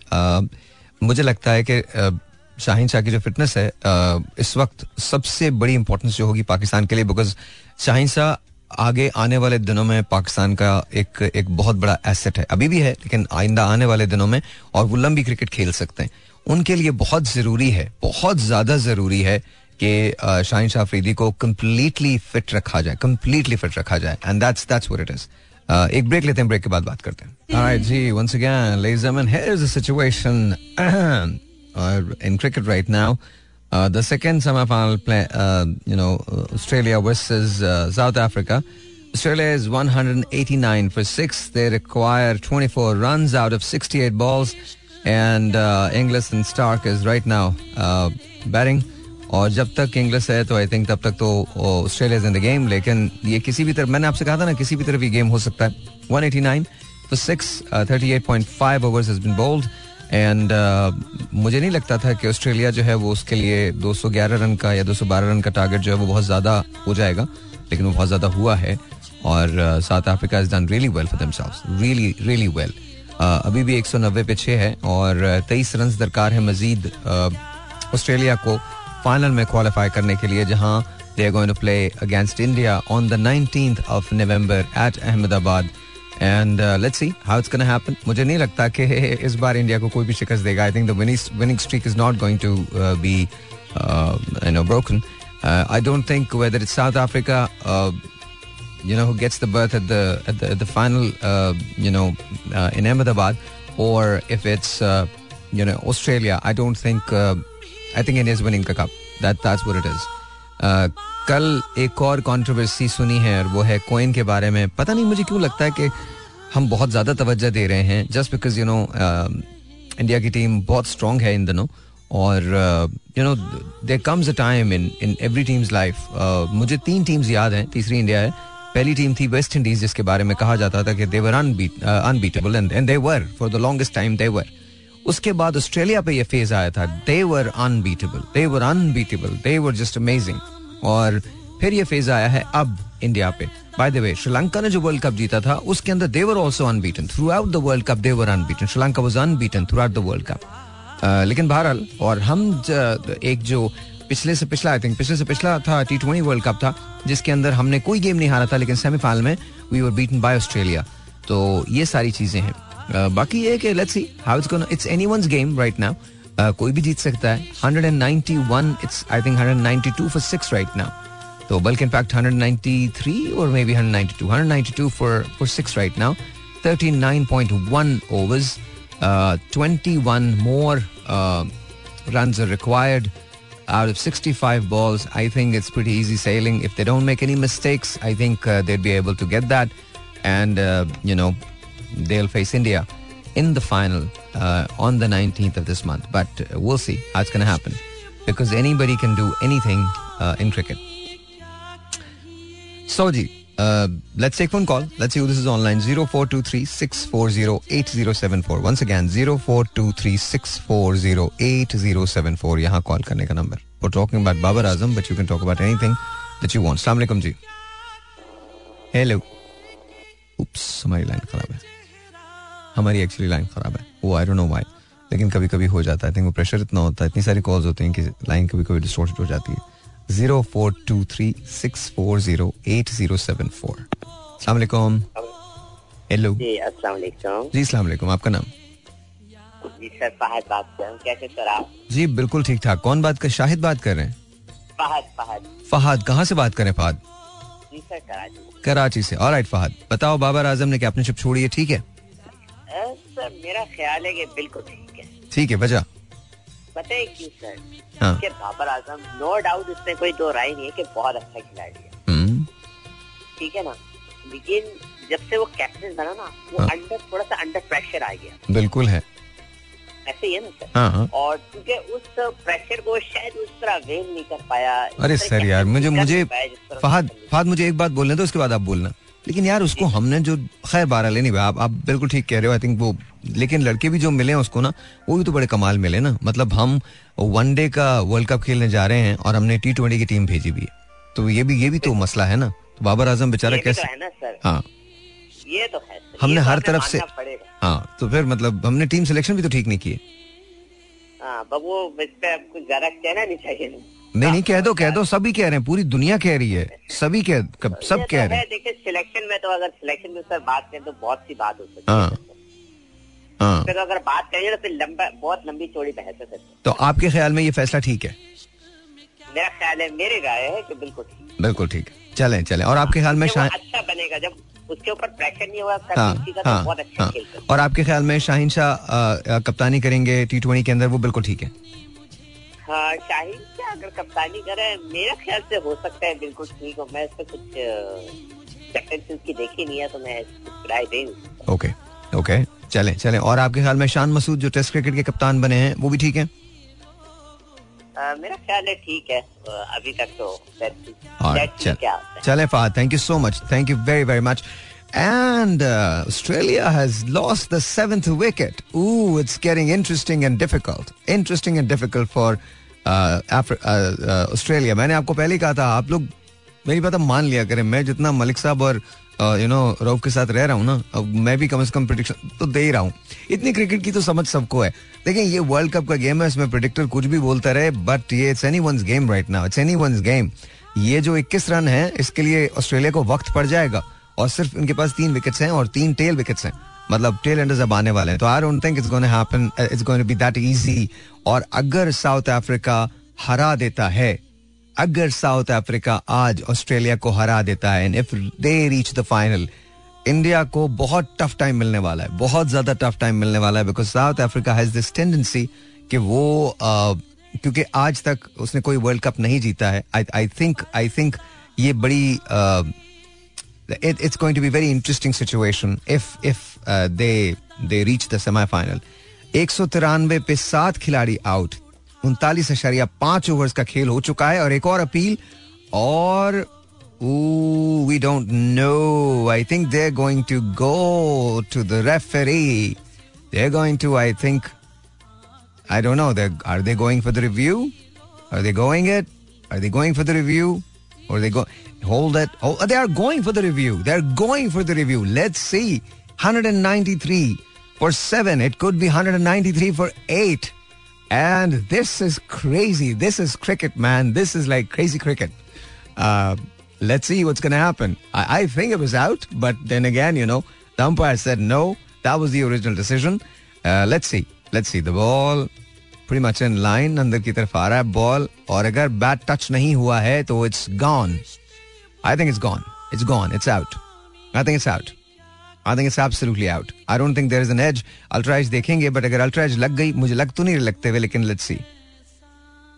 मुझे लगता है कि शाहीन शाह की जो फिटनेस है uh, इस वक्त सबसे बड़ी इंपॉर्टेंस जो होगी पाकिस्तान के लिए बिकॉज़ शाहीन शाह आगे आने वाले दिनों में पाकिस्तान का एक एक बहुत बड़ा एसेट है। अभी भी है लेकिन आइंदा आने वाले दिनों में और वो लंबी क्रिकेट खेल सकते हैं। उनके लिए बहुत ज़रूरी है बहुत ज़्यादा ज़रूरी है कि शाहीन शाह अफरीदी को कम्प्लीटली फिट रखा जाए कम्प्लीटली फिट रखा जाए। And that's that's what it is एक ब्रेक लेते हैं ब्रेक के बाद बात करते हैं। जी। Ladies and gentlemen here is the situation. uh, in cricket right now Uh, the second semi-final play, uh, you know, uh, Australia versus uh, South Africa. Australia is 189 for six. They require 24 runs out of 68 balls, and uh, Inglis and Stark is right now uh, batting. और जब तक इंग्लिश है तो आई थिंक तब तक तो Australia is in the game लेकिन ये किसी भी तरफ मैंने आपसे कहा था ना किसी भी तरफ ये गेम हो सकता है 189 for six, uh, 38.5 overs has been bowled. and मुझे नहीं लगता था कि ऑस्ट्रेलिया जो है वो उसके लिए 211 रन का या 212 रन का टारगेट जो है वो बहुत ज़्यादा हो जाएगा, लेकिन वो बहुत ज़्यादा हुआ है। और South Africa is done really well for themselves really really well अभी भी 190 पे छः है और तेईस रन दरकार है मजीद ऑस्ट्रेलिया को फाइनल में क्वालिफाई करने के लिए, जहाँ they going to play against India on the 19th of November at Ahmedabad and let's see how it's gonna happen मुझे नहीं लगता कि इस बार इंडिया को कोई भी शिकस्त देगा I think the winning winning streak is not going to be you know broken I don't think whether it's South Africa you know who gets the berth at the at the, at the final uh, you know uh, in Ahmedabad or if it's uh, you know Australia I don't think uh, I think India is winning the cup that that's what it is uh, कल एक और कंट्रोवर्सी सुनी है और वो है कोइन के बारे में। पता नहीं, मुझे क्यों लगता है कि हम बहुत ज़्यादा तवज्जो दे रहे हैं just because you know India की टीम बहुत स्ट्रांग है इन दिनों। और you know there comes a time in in every teams life मुझे तीन टीम्स याद हैं। तीसरी इंडिया है। पहली टीम थी वेस्ट इंडीज जिसके बारे में कहा जाता था कि they were unbeatable and they were for the longest time they were उसके बाद ऑस्ट्रेलिया पे ये फ़ेज़ आया था। They were unbeatable they were unbeatable they were just amazing और फिर ये फ़ेज़ आया है अब इंडिया पे। बाय द वे श्रीलंका ने जो वर्ल्ड कप जीता था, उसके अंदर they were also unbeaten through the world cup they were unbeaten Sri Lanka was unbeaten through the world cup लेकिन बहरहाल, और हम एक जो पिछले से पिछला आई थिंक पिछले से पिछला था टी ट्वेंटी वर्ल्ड कप था, जिसके अंदर हमने कोई गेम नहीं हारा था, लेकिन सेमीफाइनल में we were beaten by Australia तो ये सारी चीज़ें हैं। बाकी ये कि let's see how it's gonna it's anyone's game right now कोई भी जीत सकता है 191 it's I think 192 for six right now तो बल्कि इनफैक्ट 193 और maybe 192 192 for for six right now 39.1 overs uh, 21 more uh, runs are required out of 65 balls i think it's pretty easy sailing if they don't make any mistakes i think uh, they'd be able to get that and uh, you know they'll face india in the final uh, on the 19th of this month but uh, we'll see how it's going to happen because anybody can do anything uh, in cricket so ji uh, let's take phone call. Let's see who this is online. 0423 640 8074. Once again, 0423 640 8074. यहाँ call करने का number. We're talking about Babar Azam, but you can talk about anything that you want. Assalamu alaikum ji. Hello. Oops, हमारी लाइन खराब है. हमारी एक्चुअली लाइन खराब है. वो आई डोंट नो व्हाई. लेकिन कभी कभी हो जाता है. आई थिंक वो प्रेशर इतना होता है. इतनी सारी कॉल्स होती हैं कि लाइन कभी कभी डिस्टॉर्टेड हो जाती है. Zero four two three six four zero eight zero seven four सलामकुम हेलो जी अस्सलाम वालेकुम। जी सलामकुम आपका नाम? जी सर फहद बात कर रहा हूँ। कैसे सर आप? जी बिल्कुल ठीक ठाक। कौन बात कर शाहिद बात कर रहे हैं? फहद फहद। फहद कहाँ से बात करें फहद? जी सर कराची। कराची से। ऑलराइट फहद। बताओ बाबर आज़म ने क्या अपनी शिप छोड़ी है ठीक है? सर मेरा ख्याल है कि बिल्कुल ठीक है। ठीक है वजह पता है क्यों सर? हाँ। कि बाबर आज़म नो डाउट इसमें कोई दो राय नहीं है कि बहुत अच्छा खिलाड़ी है। हम्म, ठीक है ना? लेकिन जब से वो कैप्टन बना ना वो हाँ। अंडर थोड़ा सा अंडर प्रेशर आ गया। बिल्कुल है। ऐसे ही है ना सर? हाँ हाँ। और क्योंकि उस प्रेशर को शायद उस तरह वेल नहीं कर पाया अरे सर यार मुझे मुझे फहद फहद मुझे एक बात बोलने दो उसके बाद आप बोलना। लेकिन यार उसको हमने जो खैर बारह लेनी भाई आप आप बिल्कुल ठीक कह रहे हो आई थिंक वो लेकिन लड़के भी जो मिले हैं उसको ना वो भी तो बड़े कमाल मिले ना। मतलब हम वनडे का वर्ल्ड कप खेलने जा रहे हैं और हमने टी ट्वेंटी की टीम भेजी भी है। तो ये भी ये भी तो मसला है ना। तो बाबर आज़म बेचारा कैसे तो है सर। हाँ। ये तो है हमने तो हर तरफ़ से- हाँ तो फिर मतलब हमने टीम सिलेक्शन भी तो ठीक नहीं किए। हाँ वो इस पे कुछ ज़्यादा कहना नहीं चाहिए। नहीं नहीं कह दो कह दो सभी कह रहे हैं पूरी दुनिया कह रही है। सभी कह सब कह तो रहे हैं देखिए सिलेक्शन में तो अगर सिलेक्शन में सर बात करें तो बहुत सी बात हो सकती हाँ। है। हाँ। फिर अगर बात करेंगे तो फिर लंबा बहुत लंबी चौड़ी बहस है तो आपके ख्याल में ये फैसला ठीक है? मेरा ख्याल है मेरी राय है कि बिल्कुल ठीक। बिल्कुल ठीक। है चले चलें। और आपके ख्याल में शाह अच्छा बनेगा जब उसके ऊपर प्रेशर नहीं होगा हाँ का तो हाँ बहुत अच्छा हाँ। खेल और आपके ख्याल में शाहीन शाह कप्तानी करेंगे टी ट्वेंटी के अंदर वो बिल्कुल ठीक है। हाँ क्या अगर कप्तानी करे मेरा ख्याल से हो सकता है बिल्कुल ठीक हो। मैं इसमें कुछ कैप्टनसी की देखी नहीं है तो मैं राय दे ओके ओके चलें चलें। और आपके ख्याल में शान मसूद जो टेस्ट क्रिकेट के कप्तान बने हैं वो भी ठीक है? अ, मेरा ख्याल है ठीक है अभी तक तो चल Fahad thank you so much thank you very very much And uh, Australia has lost the seventh wicket. Ooh, it's getting interesting and difficult. Interesting and difficult for Australia. मैंने आपको पहले ही कहा था, आप लोग, मेरी बात मान लिया करें। मैं जितना मलिक साहब और यू नो रऊफ के साथ रह रहा हूँ ना, अब मैं भी कम से कम प्रिडिक्शन तो दे ही रहा हूँ। इतनी क्रिकेट की तो समझ सबको है। लेकिन ये वर्ल्ड कप का गेम है, इसमें प्रिडिक्टर कुछ भी बोलता रहे बट ये it's anyone's game right now it's anyone's game ये जो 21 रन है, इसके लिए ऑस्ट्रेलिया को वक्त पड़ जाएगा, और सिर्फ़ इनके पास तीन विकेट्स हैं और तीन टेल विकेट्स हैं। मतलब टेल एंडर्स अब आने वाले हैं तो I don't think it's gonna happen it's gonna be that easy और अगर साउथ अफ्रीका हरा देता है अगर साउथ अफ्रीका आज ऑस्ट्रेलिया को हरा देता है and if they reach the final India को बहुत टफ टाइम मिलने वाला है बहुत ज़्यादा टफ टाइम मिलने वाला है because South Africa has this tendency कि वो uh, क्योंकि आज तक उसने कोई वर्ल्ड कप नहीं जीता है आई थिंक आई थिंक ये बड़ी uh, it, it's going to be very interesting situation if if uh, they they reach the semi-final. एक सौ तिरानवे पे सात खिलाड़ी आउट उनतालीस अशारिया पांच ओवर्स का खेल हो चुका है और एक और अपील और we don't know I think they are going to go to the referee they are going to I think I don't know. They're, are they going for the review? Are they going it? Are they going for the review? Or they go hold it? Oh, they are going for the review. They're going for the review. Let's see. 193 for seven. It could be 193 for eight. And this is crazy. This is cricket, man. This is like crazy cricket. Uh, let's see what's going to happen. I, I think it was out, but then again, you know, the umpire said no. That was the original decision. Uh, let's see. Let's see. The ball pretty much in line. अंदर की तरफ आ रहा है बॉल और अगर बैट टच नहीं हुआ है तो it's gone I think it's gone it's gone it's out I think it's out I think it's absolutely out I don't think there is an edge ultra edge देखेंगे बट अगर अल्ट्रा एज लग गई मुझे लग तो नहीं लगते हुए लेकिन लेट्स सी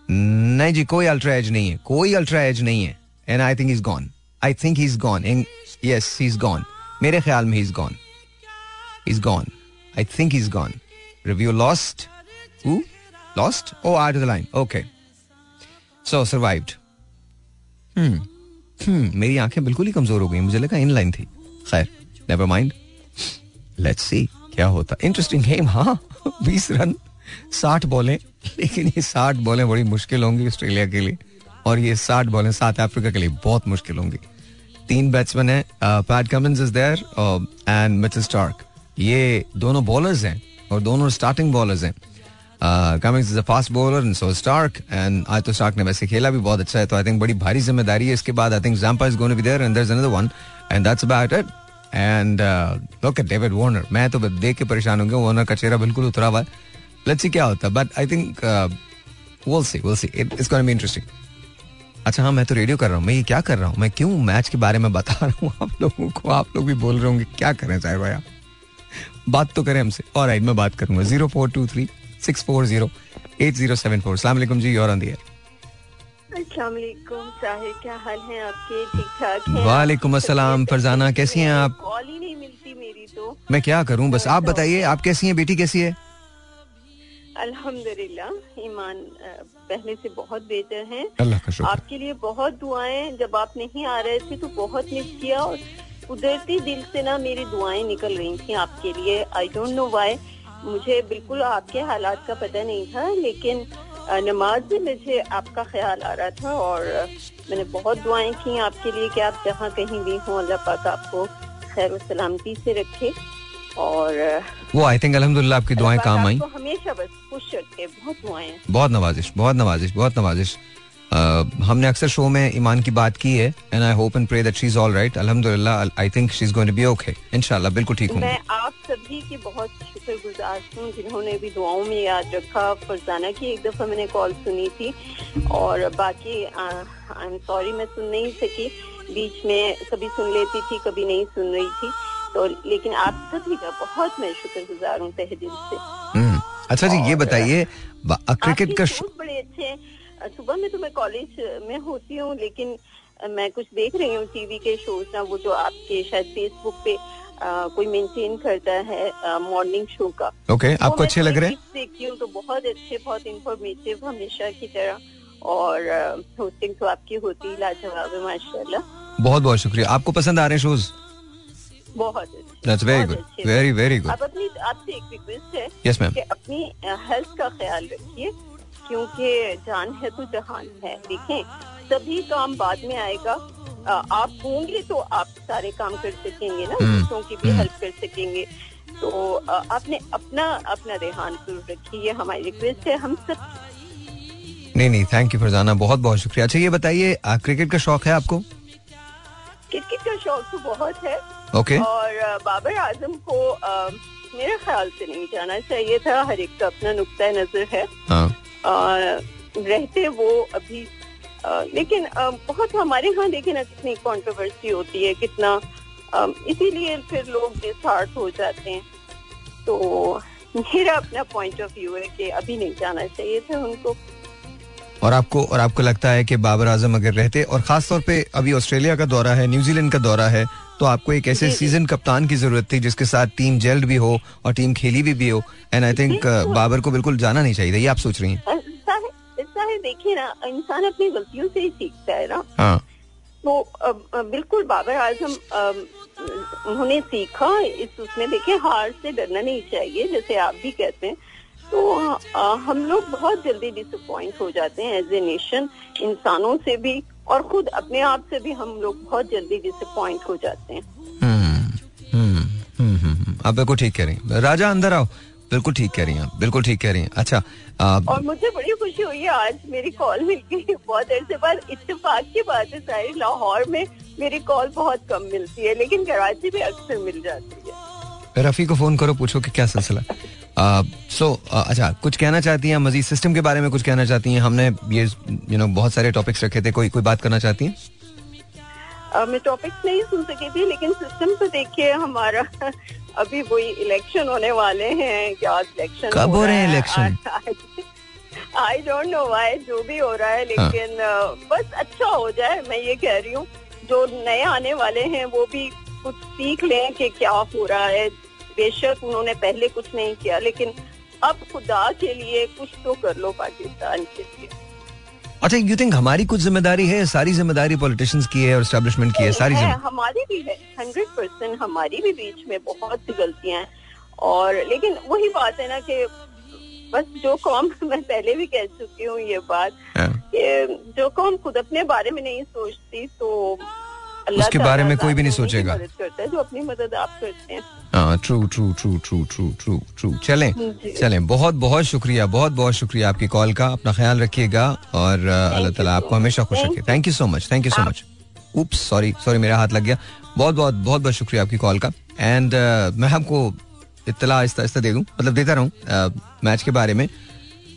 नहीं जी कोई अल्ट्रा एज नहीं है कोई अल्ट्रा एज नहीं है and I think is gone I think he is gone yes he is gone मेरे ख्याल में he is gone is gone I think he is gone review lost Who? Lost? Oh, out of the line. Okay. So survived. Hmm. Hmm. मेरी आँखें बिल्कुल ही कमज़ोर हो गई। मुझे लगा इन लाइन थी। खैर नेवर माइंड लेट्स सी क्या होता। इंटरेस्टिंग गेम हाँ। बीस रन, साठ बॉलें। लेकिन ये साठ बॉलें बड़ी मुश्किल होंगी ऑस्ट्रेलिया के लिए। और ये साठ बॉलें साउथ अफ्रीका के लिए बहुत मुश्किल होंगी। तीन बैट्समैन हैं Pat Cummins is there and Mitchell Starc ये दोनों बॉलर्स हैं और दोनों स्टार्टिंग बॉलर्स हैं। Cummins is a fast bowler and so Starc and आज तो स्टार्क ने वैसे खेला भी बहुत अच्छा है तो आई थिंक बड़ी भारी ज़िम्मेदारी है। इसके बाद I think Zampa is going be there and there is another one and that's about it and look at David Warner मैं तो देख के परेशान हो गया वार्नर का चेहरा बिल्कुल उतरा हुआ है। लेट्स सी क्या होता है। But I think will see will see it is going be interesting अच्छा हाँ मैं तो रेडियो कर रहा हूँ। मैं ये क्या कर रहा हूँ? मैं क्यों मैच के बारे में बता रहा हूँ? आप लोगों को, आप लोग भी बोल रहे होंगे, क्या करें चाहे भाई आप बात तो करें हमसे। और राइट मैं बात करूँगा। Zero four two three six four zero eight zero seven four सलाम जी और साहिर क्या हाल है आपके? ठीक ठाक हैं? वालेकुम अस्सलाम फरजाना कैसी हैं आप? कॉल ही नहीं मिलती मेरी तो। मैं क्या करूँ? बस आप बताइए आप कैसी हैं? बेटी कैसी है? अल्हम्दुलिल्लाह ईमान पहले से बहुत बेहतर है। अल्लाह का आपके लिए बहुत दुआएँ जब आप नहीं आ रहे थे तो बहुत मिस किया और कुदरती दिल से ना मेरी दुआएँ निकल रही थी आपके लिए। आई डोंट नो व्हाई मुझे बिल्कुल आपके हालात का पता नहीं था लेकिन नमाज़ में मुझे आपका ख्याल आ रहा था और मैंने बहुत दुआएँ की आपके लिए कि आप जहाँ कहीं भी हों अल्लाह पाक आपको खैर सलामती से रखे और वो आई थिंक अल्हम्दुलिल्लाह आपकी दुआएँ काम आई। हमेशा बस खुश रखे बहुत दुआएँ बहुत नवाजिश बहुत नवाजिश बहुत नवाजिश। अ, हमने अक्सर शो में ईमान की बात की है and I hope and pray that she is all right अल्हम्दुलिल्लाह I think she is going to be okay इंशाल्लाह बिल्कुल ठीक होंगी मैं आप सभी की बहुत शुक्रगुजार हूँ जिन्होंने भी दुआओं में याद रखा। फरजाना की एक दफ़ा मैंने कॉल सुनी थी और बाकी आई एम सॉरी मैं सुन नहीं सकी। बीच में कभी सुन लेती थी कभी नहीं सुन रही थी। तो लेकिन आप सभी का बहुत मैं शुक्रगुजार हूँ तहे दिल से। हम्म, अच्छा जी ये बताइए क्रिकेट का शोज़ बड़े अच्छे सुबह में तो मैं कॉलेज में होती हूँ लेकिन मैं कुछ देख रही हूँ टीवी के शोज़ ना वो जो आपके शायद फेसबुक पे कोई मेंटेन करता है मॉर्निंग शो का। ओके तो आपको अच्छे लग रहे हैं? देखती हूँ तो बहुत अच्छे बहुत इंफॉर्मेटिव हमेशा की तरह। और होस्टिंग तो आपकी होती ही लाजवाब है माशाल्लाह। बहुत बहुत शुक्रिया। आपको पसंद आ रहे हैं शोज़ बहुत अच्छे। Very good very very good अब अपनी आपसे एक रिक्वेस्ट है यस मैम कि अपनी हेल्थ का ख्याल रखिए क्योंकि जान है तो जहान है। देखें सभी काम बाद में आएगा आप होंगे तो आप सारे काम कर सकेंगे ना हम्म, दूसरों की भी हम्म। हेल्प कर सकेंगे। तो आपने अपना अपना ध्यान ज़रूर रखिए ये हमारी रिक्वेस्ट है हम सब नहीं नहीं थैंक यू फरजाना बहुत बहुत शुक्रिया। अच्छा ये बताइए क्रिकेट का शौक है आपको? क्रिकेट का शौक तो बहुत है। ओके और बाबर आज़म को अ, मेरे ख्याल से नहीं जाना चाहिए था हर एक का अपना नुकता नज़र है। हाँ। रहते वो अभी लेकिन बहुत हमारे यहाँ देखे ना कितनी कंट्रोवर्सी होती है कितना इसीलिए फिर लोग डिसहार्ट हो जाते हैं। तो मेरा अपना पॉइंट ऑफ़ व्यू है कि अभी नहीं जाना चाहिए था उनको। और आपको और आपको लगता है कि बाबर आज़म अगर रहते और खास तौर पे अभी ऑस्ट्रेलिया का दौरा है न्यूजीलैंड का दौरा है तो आपको एक ऐसे। सीज़न कप्तान की ज़रूरत थी जिसके साथ टीम जेल्ड भी हो और टीम खेली भी भी हो। एंड आई थिंक बाबर को बिल्कुल जाना नहीं चाहिए ये आप सोच रही हैं? सारे सारे देखिए ना इंसान अपनी गलतियों से ही सीखता है ना। हाँ। तो बिल्कुल बाबर आज़म उन्होंने सीखा इस उसमें देखिए हार से डरना नहीं चाहिए जैसे आप भी कहते हैं। तो हम लोग बहुत जल्दी डिसअपॉइंट हो जाते हैं एज ए नेशन इंसानों से भी और खुद अपने आप से भी हम लोग बहुत जल्दी डिसअपॉइंट हो जाते हैं। हम्म, हम्म, हम्म। आप बिल्कुल ठीक कह रही हैं। राजा अंदर आओ। बिल्कुल ठीक कह रही हैं बिल्कुल ठीक कह रही हैं। अच्छा और मुझे बड़ी खुशी हुई है आज मेरी कॉल मिल गई बहुत अरसे बाद इत्तेफाक की बात है सारी लाहौर में मेरी कॉल बहुत कम मिलती है लेकिन कराची में अक्सर मिल जाती है। रफी को फ़ोन करो पूछो कि क्या सिलसिला सो अच्छा कुछ कहना चाहती हैं मजीद? सिस्टम के बारे में कुछ कहना चाहती हैं? हमने ये यू नो बहुत सारे टॉपिक्स रखे थे कोई कोई बात करना चाहती हैं? मैं टॉपिक्स नहीं सुन सकी थी लेकिन सिस्टम तो देखिए हमारा अभी वही इलेक्शन होने वाले हैं क्या इलेक्शन कब हो रहे हैं election? I don't know why जो भी हो रहा है हाँ। लेकिन अ, बस अच्छा हो जाए मैं ये कह रही हूँ जो नए आने वाले हैं वो भी कुछ सीख लें कि क्या हो रहा है बेशक उन्होंने पहले कुछ नहीं किया लेकिन अब खुदा के लिए कुछ तो कर लो पाकिस्तान के लिए अच्छा यू थिंक हमारी कुछ ज़िम्मेदारी है? सारी ज़िम्मेदारी पॉलिटिशियंस की है और एस्टेब्लिशमेंट की है? सारी है, हमारी भी है। हंड्रेड परसेंट हमारी भी बीच में बहुत सी गलतियाँ हैं। और लेकिन वही बात है ना कि बस जो कौम मैं पहले भी कह चुकी हूँ ये बात हाँ। कि जो कौम खुद अपने बारे में नहीं सोचती तो उसके बारे में कोई भी नहीं सोचेगा। जो अपनी मदद आप करते हैं। हाँ true true true true true true true चलें चलें। बहुत बहुत शुक्रिया बहुत बहुत शुक्रिया आपकी कॉल का। अपना ख्याल रखिएगा और अल्लाह ताला आपको हमेशा खुश रखे। Thank you so much thank you so much oops sorry sorry मेरा हाथ लग गया। बहुत बहुत बहुत बहुत शुक्रिया आपकी कॉल का। एंड मैं आपको इतला आहिस्ता आहिस्ता दे दूँ। मतलब देता रहूँ मैच के बारे में।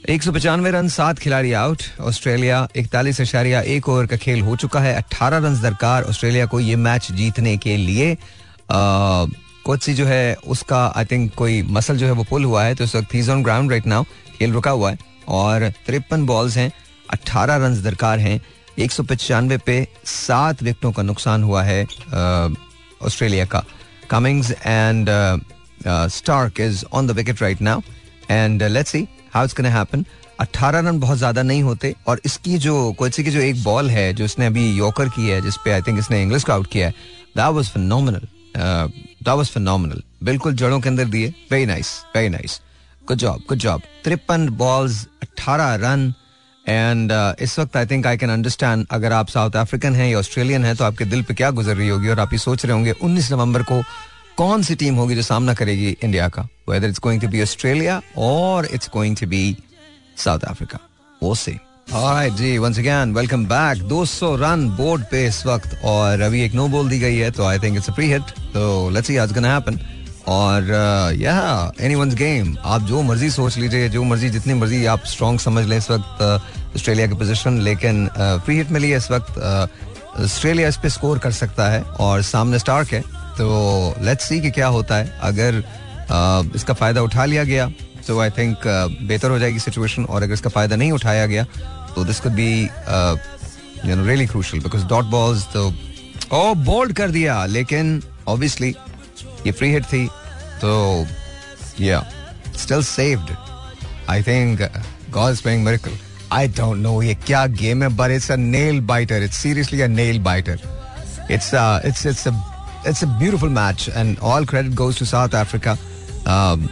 एक सौ पचानवे रन, सात खिलाड़ी आउट ऑस्ट्रेलिया इकतालीस अशारिया एक ओवर का खेल हो चुका है। अट्ठारह रन दरकार ऑस्ट्रेलिया को ये मैच जीतने के लिए। कोच सी जो है, उसका आई थिंक कोई मसल जो है वो पुल हुआ है तो इस वक्त ही ऑन ग्राउंड राइट नाउ खेल रुका हुआ है। और तिरपन बॉल्स हैं अट्ठारह रन दरकार हैं। एक सौ पचानवे पे सात विकटों का नुकसान हुआ है ऑस्ट्रेलिया का। Cummins and Starc is on the wicket right now and let's see how it's gonna happen 18 run बहुत ज़्यादा नहीं होते और इसकी जो कोची की जो एक बॉल है, जो इसने अभी यॉकर की है जिसपे आई थिंक इसने इंग्लिश को आउट किया है that was phenomenal that was phenomenal बिल्कुल जड़ों के अंदर दिए। Very nice very nice good job good job तिरपन बॉल्स 18 रन. एंड इस वक्त I think I can understand अगर आप साउथ अफ्रीकन हैं या ऑस्ट्रेलियन हैं तो आपके दिल पे क्या गुजर रही होगी और आप ये सोच रहे होंगे 19 नवंबर को कौन सी टीम होगी जो सामना करेगी इंडिया का? Whether it's going to be Australia और it's going to be South Africa वो से Alright जी once again welcome back 200 run board पे इस वक्त और अभी एक नो बॉल दी गई है तो I think it's a free hit तो let's see how gonna happen और या एनीवंस गेम आप जो मर्ज़ी सोच लीजिए, जो मर्ज़ी, जितनी मर्ज़ी आप स्ट्रांग समझ लें इस वक्त ऑस्ट्रेलिया की पोजीशन लेकिन फ्री हिट मिली है इस वक्त ऑस्ट्रेलिया इस पे स्कोर कर सकता है और सामने स्टार्क है। तो लेट्स सी कि क्या होता है। अगर uh, इसका फ़ायदा उठा लिया गया तो आई थिंक बेहतर हो जाएगी सिचुएशन और अगर इसका फ़ायदा नहीं उठाया गया तो this could be you know really crucial because dot balls तो ओ बोल्ड कर दिया लेकिन ऑब्वियसली ये फ्री हिट थी तो yeah still saved I think God is playing miracle I don't know ये क्या गेम है but it's a nail biter it's seriously a nail biter uh, it's it's a it's a beautiful match and all credit goes to South Africa um,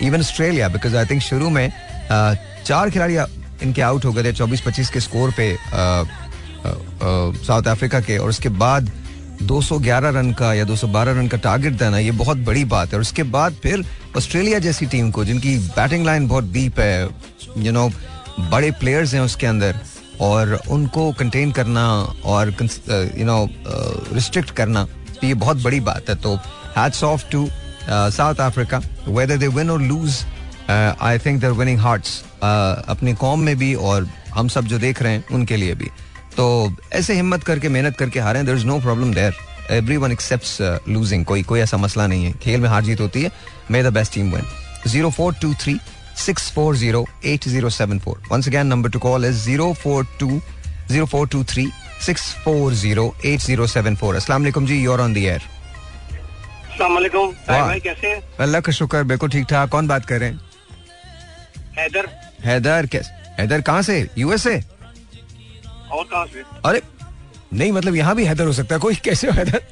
even Australia because I think शुरू में uh, चार खिलाड़ी इनके आउट हो गए थे 24-25 के स्कोर पे साउथ अफ्रीका के और उसके बाद 211 रन का या 212 रन का टारगेट देना ये बहुत बड़ी बात है। और उसके बाद फिर ऑस्ट्रेलिया जैसी टीम को जिनकी बैटिंग लाइन बहुत डीप है यू you नो know, बड़े प्लेयर्स हैं उसके अंदर और उनको कंटेन करना और यू नो रिस्ट्रिक्ट करना तो ये बहुत बड़ी बात है तो hats off to South Africa whether they win और lose I think they're winning hearts अपनी कौम में भी और हम सब जो देख रहे हैं उनके लिए भी। तो ऐसे हिम्मत करके मेहनत करके हारे there is no problem there everyone except losing कोई कोई ऐसा मसला नहीं है। खेल में हार जीत होती है। May the best team win zero four two three 640-8074. Once again, number to call is 042 0423 640-8074. Assalamu alaikum ji, you're on the air. अस्सलाम भाई कैसे हैं? अल्लाह का शुक्र बिल्कुल ठीक ठाक। कौन बात कर रहे हैं? हैदर। हैदर कैसे हैदर कहाँ से? यूएसए और कहाँ से? अरे नहीं मतलब यहाँ भी हैदर हो सकता है। कोई कैसे हो हैदर?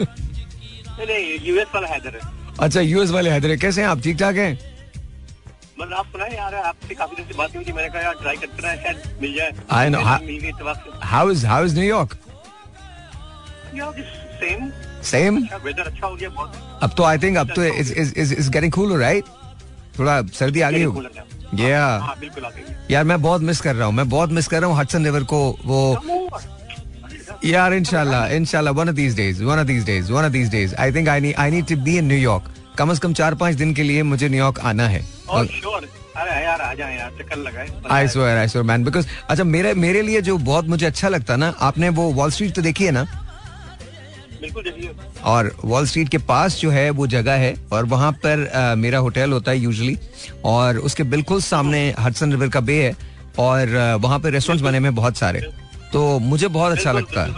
नहीं नहीं यूएस वाला हैदर है। अच्छा यूएस वाले हैदर है। कैसे हैं आप? ठीक ठाक हैं? मतलब आप सुनाए यार आपसे काफ़ी दिन से बात हुई थी मैंने कहा यार ट्राई करते शायद मिल जाए। हाँ। मिल गई इत्तेफाक से how is how is New York same same weather अच्छा हो गया बहुत। अब तो आई थिंक अब तो is is is is getting cool right थोड़ा सर्दी आ गई होगी या हाँ बिल्कुल यार मैं बहुत मिस कर रहा हूँ मैं बहुत मिस कर रहा हूँ हटसन रिवर को वो यार इंशाल्लाह इंशाल्लाह one of these days one of these days one of these days I think I need I need to be in New York कम से कम चार पाँच दिन के लिए मुझे न्यूयॉर्क आना है। आ I swear I swear man because अच्छा मेरे मेरे लिए जो बहुत मुझे अच्छा लगता ना आपने वो वॉल स्ट्रीट तो देखी है ना? बिल्कुल और वॉल स्ट्रीट के पास जो है वो जगह है और वहाँ पर अ, मेरा होटल होता है यूजली और उसके बिल्कुल सामने हडसन रिवर का बे है और वहाँ वहाँ पे रेस्टोरेंट्स बने हुए बहुत सारे। तो मुझे बहुत अच्छा लगता है।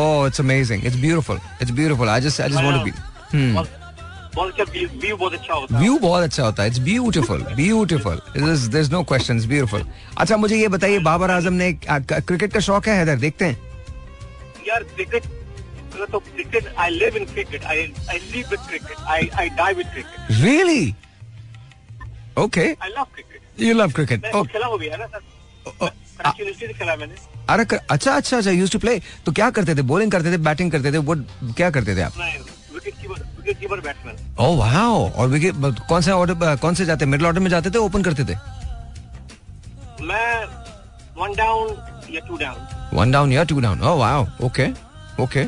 ओह it's amazing it's beautiful it's beautiful I just I just want to be बहुत अच्छा व्यू बहुत अच्छा होता है। व्यू बहुत अच्छा होता है। It's beautiful beautiful there is no question it's beautiful अच्छा मुझे ये बताइए बाबर आज़म ने क्रिकेट का शौक है हैदर देखते हैं। यार क्रिकेट तो cricket I live in cricket I I sleep with cricket I I die with cricket really okay I love cricket you love cricket खेला ना सर? अरे अच्छा अच्छा अच्छा यूज़ टू प्ले तो क्या करते थे? बॉलिंग करते थे बैटिंग करते थे? वो क्या करते थे आप? Wicket keeper wicket keeper batsman oh wow और विकेट कौन से ऑर्डर कौन से जाते मिडिल ऑर्डर में जाते थे ओपन करते थे? मैं वन डाउन या टू डाउन वन डाउन या two down oh wow okay okay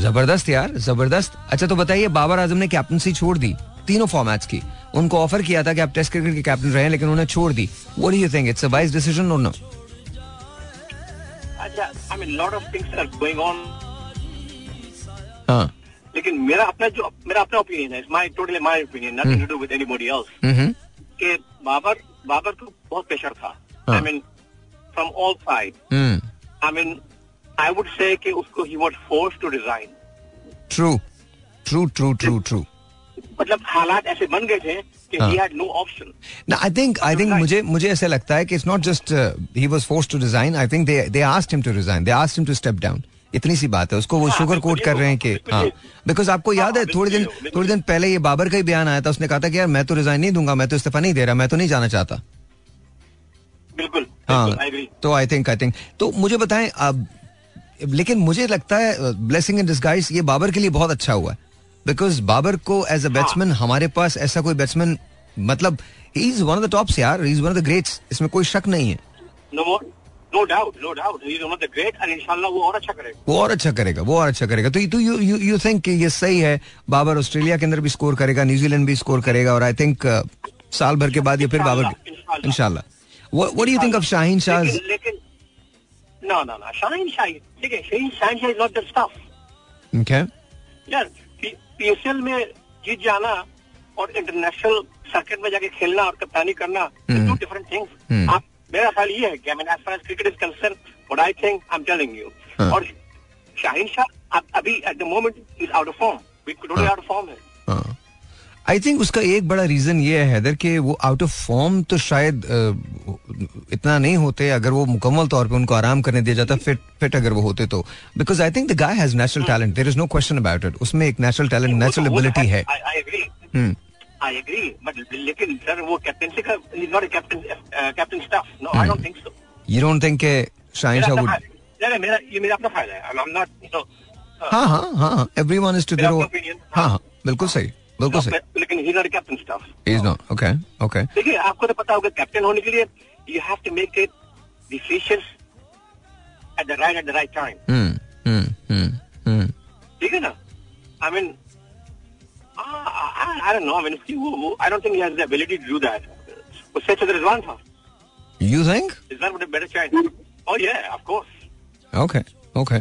ज़बरदस्त यार ज़बरदस्त। अच्छा तो बताइए बाबर आज़म ने कैप्टनसी छोड़ दी तीनों फॉर्मेट्स की। उनको ऑफ़र किया था कि आप टेस्ट क्रिकेट के कैप्टन रहे लेकिन उन्होंने छोड़ दी। What do you think it's a wise decision और नो अच्छा I mean lot of things are going on हाँ। लेकिन मेरा अपना जो मेरा अपना ओपिनियन है my totally my opinion nothing to do with anybody else कि बाबर बाबर को बहुत प्रेशर था हाँ। I mean from all side I mean I would say कि उसको he was force to resign true true true true true मतलब हालात ऐसे बन गए थे कि हाँ। He had No, I think I think Right. मुझे मुझे ऐसा लगता है कि just uh, he was forced to resign. I think they they asked him to resign. They asked him to step down. इतनी सी बात है उसको वो हाँ, शुगर कोट कर रहे हैं कि हाँ बिकॉज़ आपको याद है हाँ, थोड़े दिन थोड़े दिन पहले ये बाबर का ही बयान आया था उसने कहा था कि यार मैं तो रिजाइन नहीं दूँगा मैं तो इस्तीफा नहीं दे रहा मैं तो नहीं जाना चाहता। बिल्कुल हाँ तो आई थिंक आई थिंक तो मुझे बताएँ अब लेकिन मुझे लगता है ब्लेसिंग इन डिस्गाइज ये बाबर के लिए बहुत अच्छा हुआ है बिकॉज़ बाबर को एज अ बैट्समैन हमारे पास ऐसा कोई बैट्समैन मतलब he is one of the tops यार he is one of the greats इसमें कोई शक नहीं है। No doubt no doubt he is one of the great and इंशाल्लाह वो और अच्छा करेगा। वो और अच्छा करेगा वो और अच्छा करेगा। तो तो यू यू यू थिंक ये सही है? बाबर ऑस्ट्रेलिया के अंदर भी स्कोर करेगा न्यूजीलैंड भी स्कोर करेगा और आई थिंक साल भर के बाद ये फिर बाबर इंशाल्लाह, what do you think of Shaheen Shah लेकिन no no no Shaheen Shah ठीक है Shaheen Shah is not the stuff okay यार पीएसएल में जीत जाना और इंटरनेशनल सर्किट में जाके खेलना और कप्तानी करना। Two different things. आप मेरा ख्याल ये है कि I mean as far as cricket is concern what I think I am telling you हाँ। और शाहीन शाह अब- अभी at the moment is out of form totally out of form है। हाँ। आई थिंक उसका एक बड़ा रीजन ये है हैदर कि वो आउट ऑफ़ फॉर्म तो शायद इतना नहीं होते अगर वो मुकम्मल तौर पे उनको आराम करने दिया जाता फिट फिट अगर वो होते तो। Because I think the guy has natural talent there is no question about it उसमें एक नेचुरल टैलेंट नेचुरल एबिलिटी है आई एग्री बट लेकिन सर वो कैप्टनसी का is not captain captain stuff no I don't think so you don't think के शाहिन शाह वुड मेरा ये मेरा अपना फ़ायदा है। आई एम नॉट नो हाँ हाँ हाँ everyone is to their opinion, हाँ हाँ बिल्कुल सही बिल्कुल सही। लेकिन he not captain stuff is not okay okay देखिए आपको तो पता होगा कैप्टन होने के लिए you have to make it decisions at the right at the right time hmm hmm hmm ठीक है ना? I mean I don't know I mean उसकी वो वो I don't think he has the ability to do that उससे अच्छा तो रिजवान था you think Rizwan would better chance oh yeah of course okay okay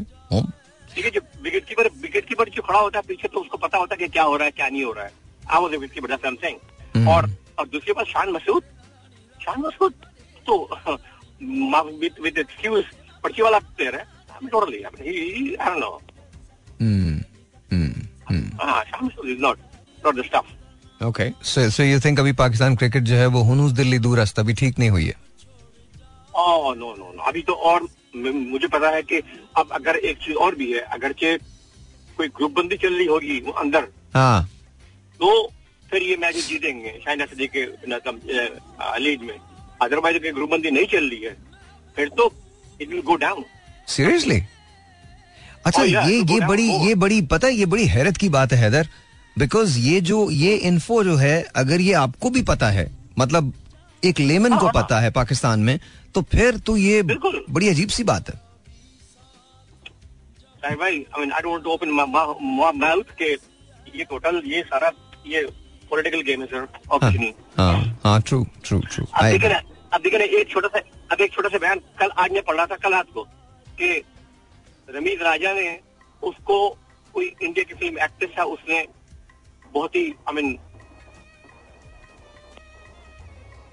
ठीक है जो विकेट कीपर विकेट कीपर जो खड़ा होता है पीछे तो उसको पता होता है कि क्या हो रहा है क्या नहीं हो रहा है। I was wicket keeper that's I am saying और और दूसरी बात शान मसूद। शान मसूद तो विद विद एक्सक्यूज पर्ची वाला प्लेयर है। I totally I mean he I don't know hmm hmm hmm हाँ Shan Masood is not not the stuff okay so so you think अभी पाकिस्तान क्रिकेट जो है वो हुनूस दिल्ली दूर रास्ता भी ठीक नहीं हुई है? ओह नो नो नो अभी तो और मुझे पता है कि अब अगर एक चीज़ और भी है अगरचे कोई ग्रुप बंदी चल रही होगी वो अंदर हाँ। तो फिर ये मैच जीतेंगे शायद ऐसे देखे लीग में। अदरवाइज़ अगर ग्रुप बंदी नहीं चल रही है फिर तो it will go down seriously अच्छा ये ये बड़ी ये बड़ी पता है ये बड़ी हैरत की बात है हैदर। बिकॉज़ ये जो ये इन्फो जो है अगर ये आपको भी पता है मतलब एक लेमन को हाँ, हाँ। पता है पाकिस्तान में तो फिर तो ये बिल्कुल। बड़ी अजीब सी बात है भाई I mean I don't open my mouth के ये टोटल ये सारा ये पॉलिटिकल गेम है सर ऑप्शन हाँ हाँ ट्रू ट्रू ट्रू अब देखिए ना अब देखिए ना एक छोटा सा अब एक छोटा सा बयान कल आज मैं पढ़ रहा था कल रात को कि रमीज राजा ने उसको कोई इंडिया की फ़िल्म एक्ट्रेस था उसने बहुत ही आई मीन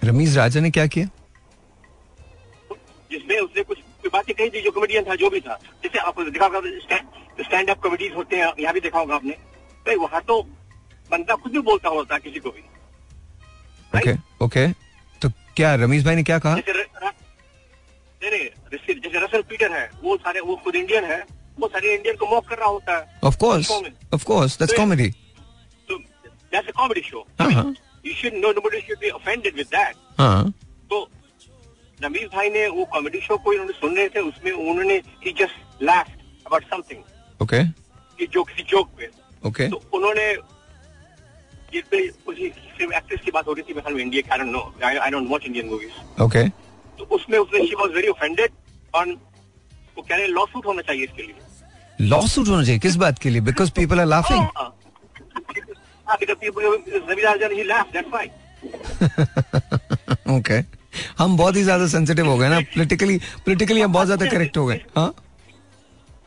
रमीज राजा ने क्या किया? जिसमें उसने कुछ बातें कही थी जो कॉमेडियन था जो भी था जैसे आपको देखा होगा स्टैंड अप कॉमेडीज होते हैं यहाँ भी देखा होगा आपने। भाई वहाँ तो बंदा खुद भी बोलता होता है किसी को भी। ओके ओके तो क्या रमीज भाई ने क्या कहा? जैसे रसल पीटर है वो सारे वो खुद इंडियन है वो सारे इंडियन को मॉक कर रहा होता है। Of course of course that's comedy a comedy show हाँ हाँ you should know nobody should be offended with that हाँ तो नमीज भाई ने वो कॉमेडी शो को इन्होंने सुन रहे थे उसमें उन्होंने he just last about something okay कि जो किसी जोक पे ओके तो उन्होंने जिस पे उसी फ़िल्म एक्ट्रेस की बात हो रही थी मैं India I don't know I don't watch Indian movies okay तो उसमें उसने शी वाज वेरी ऑफेंडेड और वो कह रहे लॉ सूट होना चाहिए इसके लिए. लॉ सूट होना चाहिए? किस बात के लिए? Because people are laughing because people- Ravi he laughed, that's why. Okay हम बहुत ही ज़्यादा सेंसिटिव हो गए ना पॉलिटिकली पॉलिटिकली हम बहुत ज़्यादा करेक्ट हो गए हाँ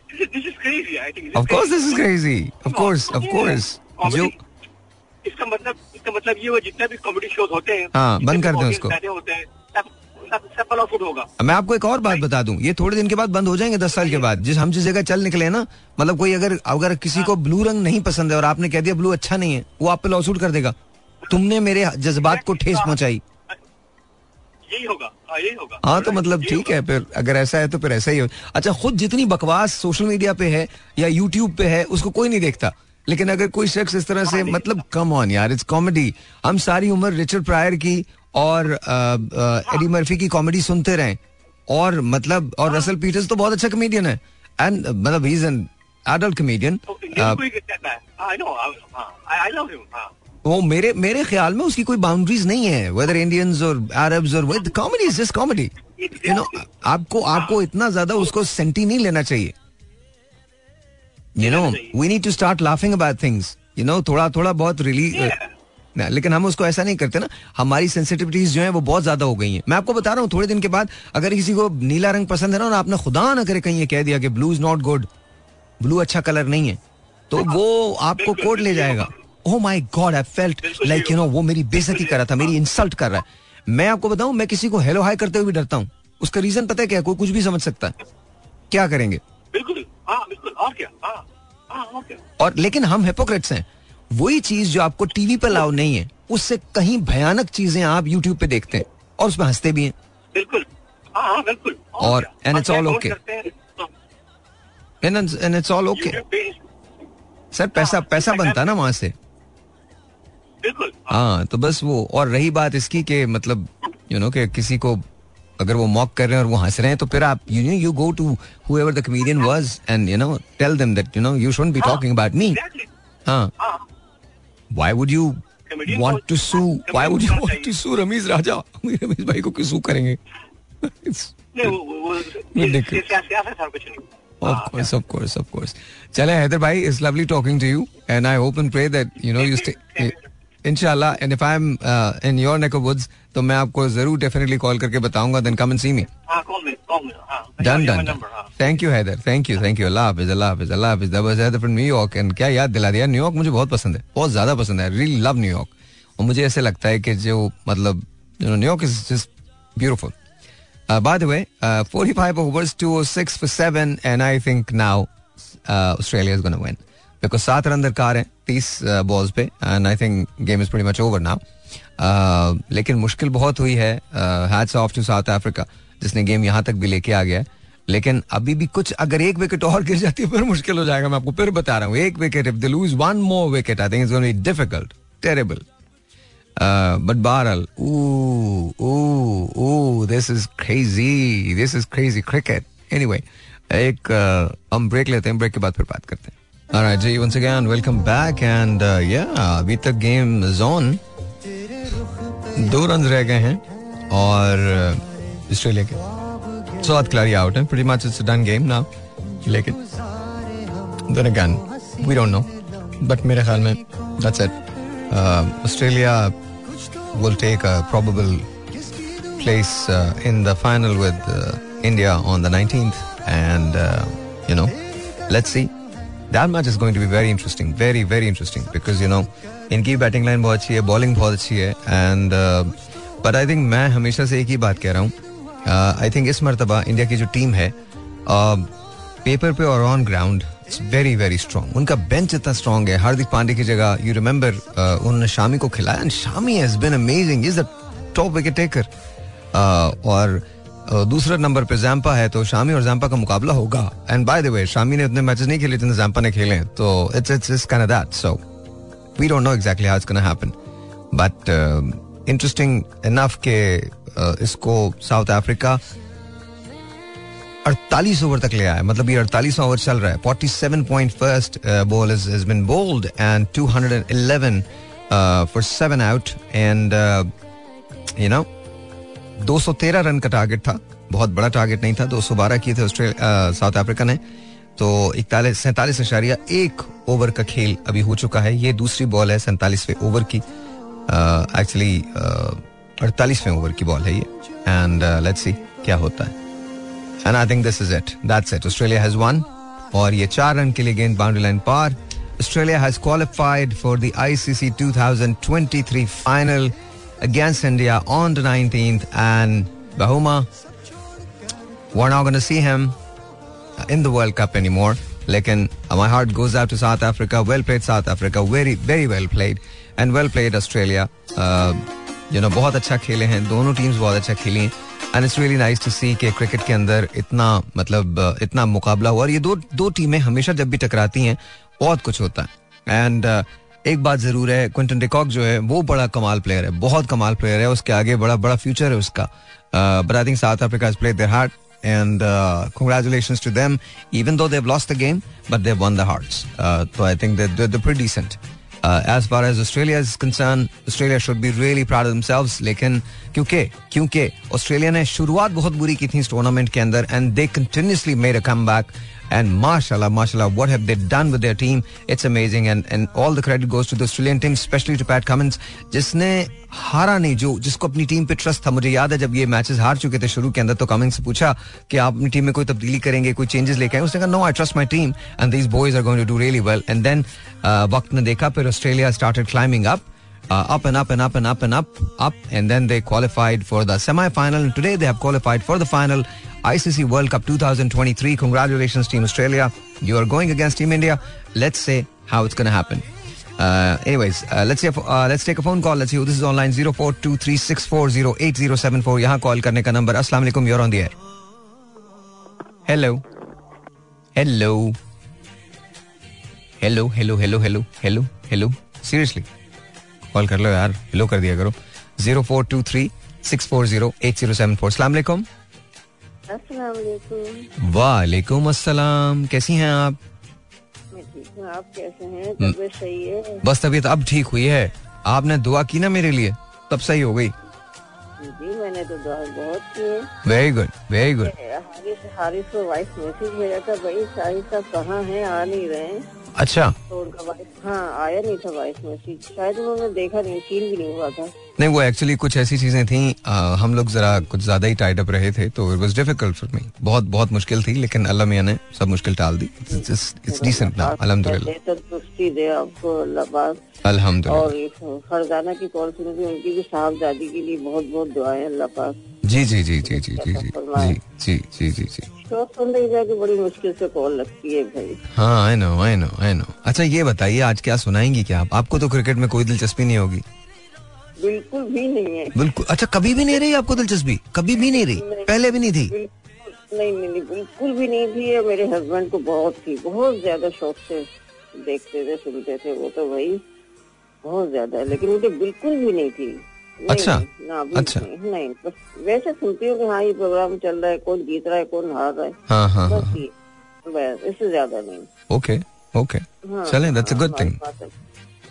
This is, crazy, I think. Of course this is crazy of course of course जो इसका मतलब इसका मतलब ये हुआ जितने भी कॉमेडी शोज़ होते हैं हाँ, बंद कर दें उसको। होते हैं पर आउट होगा। मैं आपको एक और बात बता दूँ ये थोड़े दिन के बाद बंद हो जाएँगे दस साल के बाद। जिस हम जिस जगह चल निकले ना मतलब कोई अगर अगर किसी को ब्लू रंग नहीं पसंद है और आपने कह दिया ब्लू अच्छा नहीं है वो आप पे लॉसूट कर देगा। तुमने मेरे जज्बात को ठेस पहुंचाई। यही होगा। हाँ यही होगा। हाँ तो मतलब ठीक है फिर अगर ऐसा है तो फिर ऐसा ही हो। अच्छा खुद जितनी बकवास सोशल मीडिया पे है या यूट्यूब पे है उसको कोई नहीं देखता। लेकिन अगर कोई शख्स इस तरह से मतलब कम ऑन यार इट्स कॉमेडी हम सारी उम्र रिचर्ड प्रायर की और एडी मर्फी की कॉमेडी सुनते रहे। और मतलब और रसल पीटर्स तो बहुत अच्छा कमेडियन है। एंड मतलब he is an adult comedian ही है हाँ हाँ। वो मेरे मेरे ख्याल में उसकी कोई बाउंड्रीज नहीं है वेदर इंडियंस और अरब्स और with comedy is just comedy you know आपको आपको इतना ज़्यादा उसको सेंटी नहीं लेना चाहिए। You know we need to start laughing about things you know थोड़ा थोड़ा बहुत रिली ना, लेकिन हम उसको ऐसा नहीं करते ना हमारी सेंसिटिविटीज जो है वो बहुत ज़्यादा हो गई हैं। मैं आपको बता रहा हूँ थोड़े दिन के बाद अगर किसी को नीला रंग पसंद है ना और आपने खुदा ना करे कहीं ये कह दिया कि blue is not good blue अच्छा कलर नहीं है तो वो आपको कोर्ट ले जाएगा। ओ my god I felt like you know वो मेरी बेइज्जती कर रहा था मेरी इंसल्ट कर रहा है। मैं आपको बताऊँ मैं किसी को हेलो हाई करते हुए भी डरता हूँ। उसका रीजन पता है क्या? कोई कुछ भी समझ सकता है। क्या करेंगे? बिल्कुल हाँ बिल्कुल और क्या? हाँ हाँ और लेकिन हम हिपोक्रेट्स हैं। वही चीज़ जो आपको टीवी पर लाओ नहीं है उससे कहीं भयानक चीज़ें आप यूट्यूब पे देखते हैं और उसमें हँसते भी हैं। बिल्कुल। हाँ हाँ बिल्कुल। और- okay. करते हैं? तो and it's all okay sir पैसा पैसा बनता है ना वहाँ से। बिल्कुल। हाँ तो बस वो और रही बात इसकी कि मतलब यू नो कि किसी को अगर वो मॉक कर रहे हैं और वो हंस रहे हैं तो फिर आप you know you go to whoever the comedian was and you know tell them that you know you shouldn't be talking about me हाँ। हाँ why would you Comedian want को- to sue comedian why would you को वांट चाहिए। टू सू रमीज राजा रमीज भाई को क्यों सू करेंगे नहीं वो वो- वो Ridiculous. ये सियासत है सर कुछ नहीं Of हाँ, course, of course, of course. चले हैदर भाई, it's lovely talking to you, and I hope and pray that you know you stay. इनशाला and if I am in your neck of woods तो मैं आपको ज़रूर डेफिनेटली कॉल करके बताऊँगा then come and see me done done thank you Haider thank you thank you अल्लाह हाफिज अल्लाह हाफिज अल्लाह हाफिज दबा हैदर फ्रॉम न्यूयॉर्क एंड क्या याद दिला दिया? न्यूयॉर्क मुझे बहुत पसंद है बहुत ज़्यादा पसंद है. रियली लव न्यूयॉर्क और मुझे ऐसे लगता है कि जो मतलब you know New York is just beautiful by the way 45 overs two for 7 and I think now Australia is gonna win Because सात रन दरकार हैं तीस बॉल्स पे and I think game is pretty much over now लेकिन मुश्किल बहुत हुई है hats off to South Africa जिसने गेम यहाँ तक भी लेके आ गया लेकिन अभी भी कुछ अगर एक विकेट और गिर जाती है फिर मुश्किल हो जाएगा मैं आपको फिर बता रहा हूँ। एक wicket if they lose one more wicket I think it's difficult terrible but ooh, ooh, ooh, this is crazy. This is crazy एक हम ब्रेक लेते हैं ब्रेक के बाद फिर बात करते हैं। Alright, ji once again welcome back and uh, yeah अभी तक गेम is on दो रन रह गए हैं और uh, ऑस्ट्रेलिया के सात खिलाड़ी आउट हैं pretty much it's a done game now लेकिन then again we don't know but मेरे ख्याल में that's it uh, Australia will take a probable place uh, in the final with uh, India on the 19th and uh, you know let's see That match is going to be very interesting very very interesting because you know इनकी बैटिंग लाइन बहुत अच्छी है बॉलिंग बहुत अच्छी है एंड बट आई थिंक मैं हमेशा से एक ही बात कह रहा हूँ। आई थिंक इस मरतबा इंडिया की जो टीम है पेपर पे और on ground it's very very strong उनका बेंच इतना स्ट्रॉन्ग है। हार्दिक पांडे की जगह यू रिमेंबर उन्होंने शामी को खिलाया and Shami has been amazing is the top wicket taker और uh, दूसरा नंबर पे जैम्पा है तो शामी और जैम्पा का मुकाबला होगा। And by the way Shami ने उतने मैचेस नहीं खेले जितने जैम्पा ने खेले तो it's it's it's kind that so we don't know exactly how it's gonna happen but interesting enough के uh, इसको साउथ अफ्रीका 48 ओवर तक ले आया मतलब ये 48 ओवर चल रहा है। 47 point first ball is has been bowled and 211 uh, for 7 out. And uh, you know 213 run का टारगेट था। बहुत बड़ा टारगेट नहीं था। 212 किए थे साउथ अफ्रीका ने। तो इकतालीस, सैंतालीस अशारिया एक ओवर का खेल अभी हो चुका है। ये दूसरी बॉल है सैंतालीसवें ओवर की। एक्चुअली अड़तालीसवें ओवर की बॉल है ये। एंड लेट्स सी क्या होता है। And I think this is it that's it Australia has won और ये चार रन के लिए गेंद boundary line par. Australia has qualified for the ICC 2023 final against India on the 19th and Bahuma we're not going to see him in the World Cup anymore lekin uh, my heart goes out to South Africa well played South Africa very very well played well played Australia uh, you know बहुत अच्छा खेले हैं दोनों टीम्स बहुत अच्छा खेली हैं and it's really nice to see कि क्रिकेट के अंदर इतना मतलब uh, इतना मुकाबला हुआ और ये दो दो टीमें हमेशा जब भी टकराती हैं बहुत कुछ होता है एंड एक बात ज़रूर है क्विंटन डिकॉक जो है वो बड़ा कमाल प्लेयर है बहुत कमाल प्लेयर है उसके आगे बड़ा बड़ा फ्यूचर है उसका but I think South Africa has played their heart uh, the game but they've won the hearts uh, so i think that they're, they're pretty decent uh, as far as australia is concerned australia should be really proud of themselves लेकिन क्योंकि क्योंकि ऑस्ट्रेलिया ने शुरुआत बहुत बुरी की थी इस टूर्नामेंट के अंदर and they continuously made a comeback And mashallah, mashallah, what have they done with their team? It's amazing. And and all the credit goes to the Australian team, especially to Pat Cummins, जिसने हारा नहीं जो जिसको अपनी टीम पे ट्रस्ट था मुझे याद है जब ये मैचेस हार चुके थे शुरू के अंदर तो कमिंस से पूछा कि आप अपनी टीम में कोई तब्दीली करेंगे कोई चेंजेस लेके आए उसने कहा no I trust my team and these boys are going to do really well and then वक्त ने देखा फिर Australia started climbing up uh, up and up and up and up and up, up, and then they qualified for the semi-final. And today they have qualified for the final ICC World Cup 2023. Congratulations, Team Australia! You are going against Team India. Let's say how it's going to happen. Uh, anyways, uh, let's see. Uh, let's take a phone call. Let's see who this is online. Zero four two three six four zero eight zero seven four. यहाँ call करने का number. Assalamu alaikum. You're on the air. Hello. Hello. Hello. Hello. Hello. Hello. Hello. Hello. Seriously. Call कर लो यार हेलो कर दिया करो zero four two three six four zero eight zero seven four सलाम अलैकुम अस्सलाम वालेकुम अस्सलाम। कैसी हैं आप? आप कैसे हैं? हम्म। तबीयत सही है? बस तबीयत अब ठीक हुई है। आपने दुआ की ना मेरे लिए? तब सही हो गई। जी मैंने तो दुआ बहुत की है। Very good very good Haris Haris को वॉइस मैसेज भेजा था भाई शाहिद साहब कहाँ हैं? आ नहीं रहे हैं। अच्छा। तो उनका वॉइस हाँ आया नहीं था वॉइस मैसेज शायद उन्होंने देखा नहीं सीन भी नहीं हुआ था। नहीं वो एक्चुअली कुछ ऐसी चीज़ें थी आ, हम लोग जरा कुछ ज़्यादा ही टाइट अप रहे थे तो it was difficult for me बहुत बहुत मुश्किल थी लेकिन अल्लाह मियाँ ने सब मुश्किल टाल दी। इट्स डिसेंट नाउ अल्हम्दुलिल्लाह। और फरजाना की कॉल सुनी थी उनकी भी साहबजादी के लिए बहुत बहुत दुआएँ अल्लाह पाक। जी जी जी जी जी जी जी। जी जी जी जी जी। तो सुन रही जाके बड़ी मुश्किल से कॉल लगती है भाई। हाँ I know I know I know अच्छा ये बताइए आज क्या सुनाएँगी क्या आप? आपको तो क्रिकेट में कोई दिलचस्पी नहीं होगी। बिल्कुल भी नहीं है। बिल्कुल। अच्छा कभी भी नहीं रही आपको दिलचस्पी? कभी भी नहीं रही? नहीं। पहले भी नहीं थी? नहीं नहीं बिल्कुल भी नहीं थी। और मेरे हस्बैंड को बहुत थी बहुत ज़्यादा शौक से देखते थे सुनते थे। वो तो भाई बहुत ज़्यादा। लेकिन मुझे बिल्कुल भी नहीं थी। अच्छा, नहीं, ना अच्छा। नहीं, नहीं। बस वैसे सुनती हूँ कि हाँ ये प्रोग्राम चल रहा है कौन जीत रहा है कौन हार रहा है। हाँ हाँ बस हाँ। इससे ज़्यादा नहीं। ओके ओके हाँ, चलें that's a good thing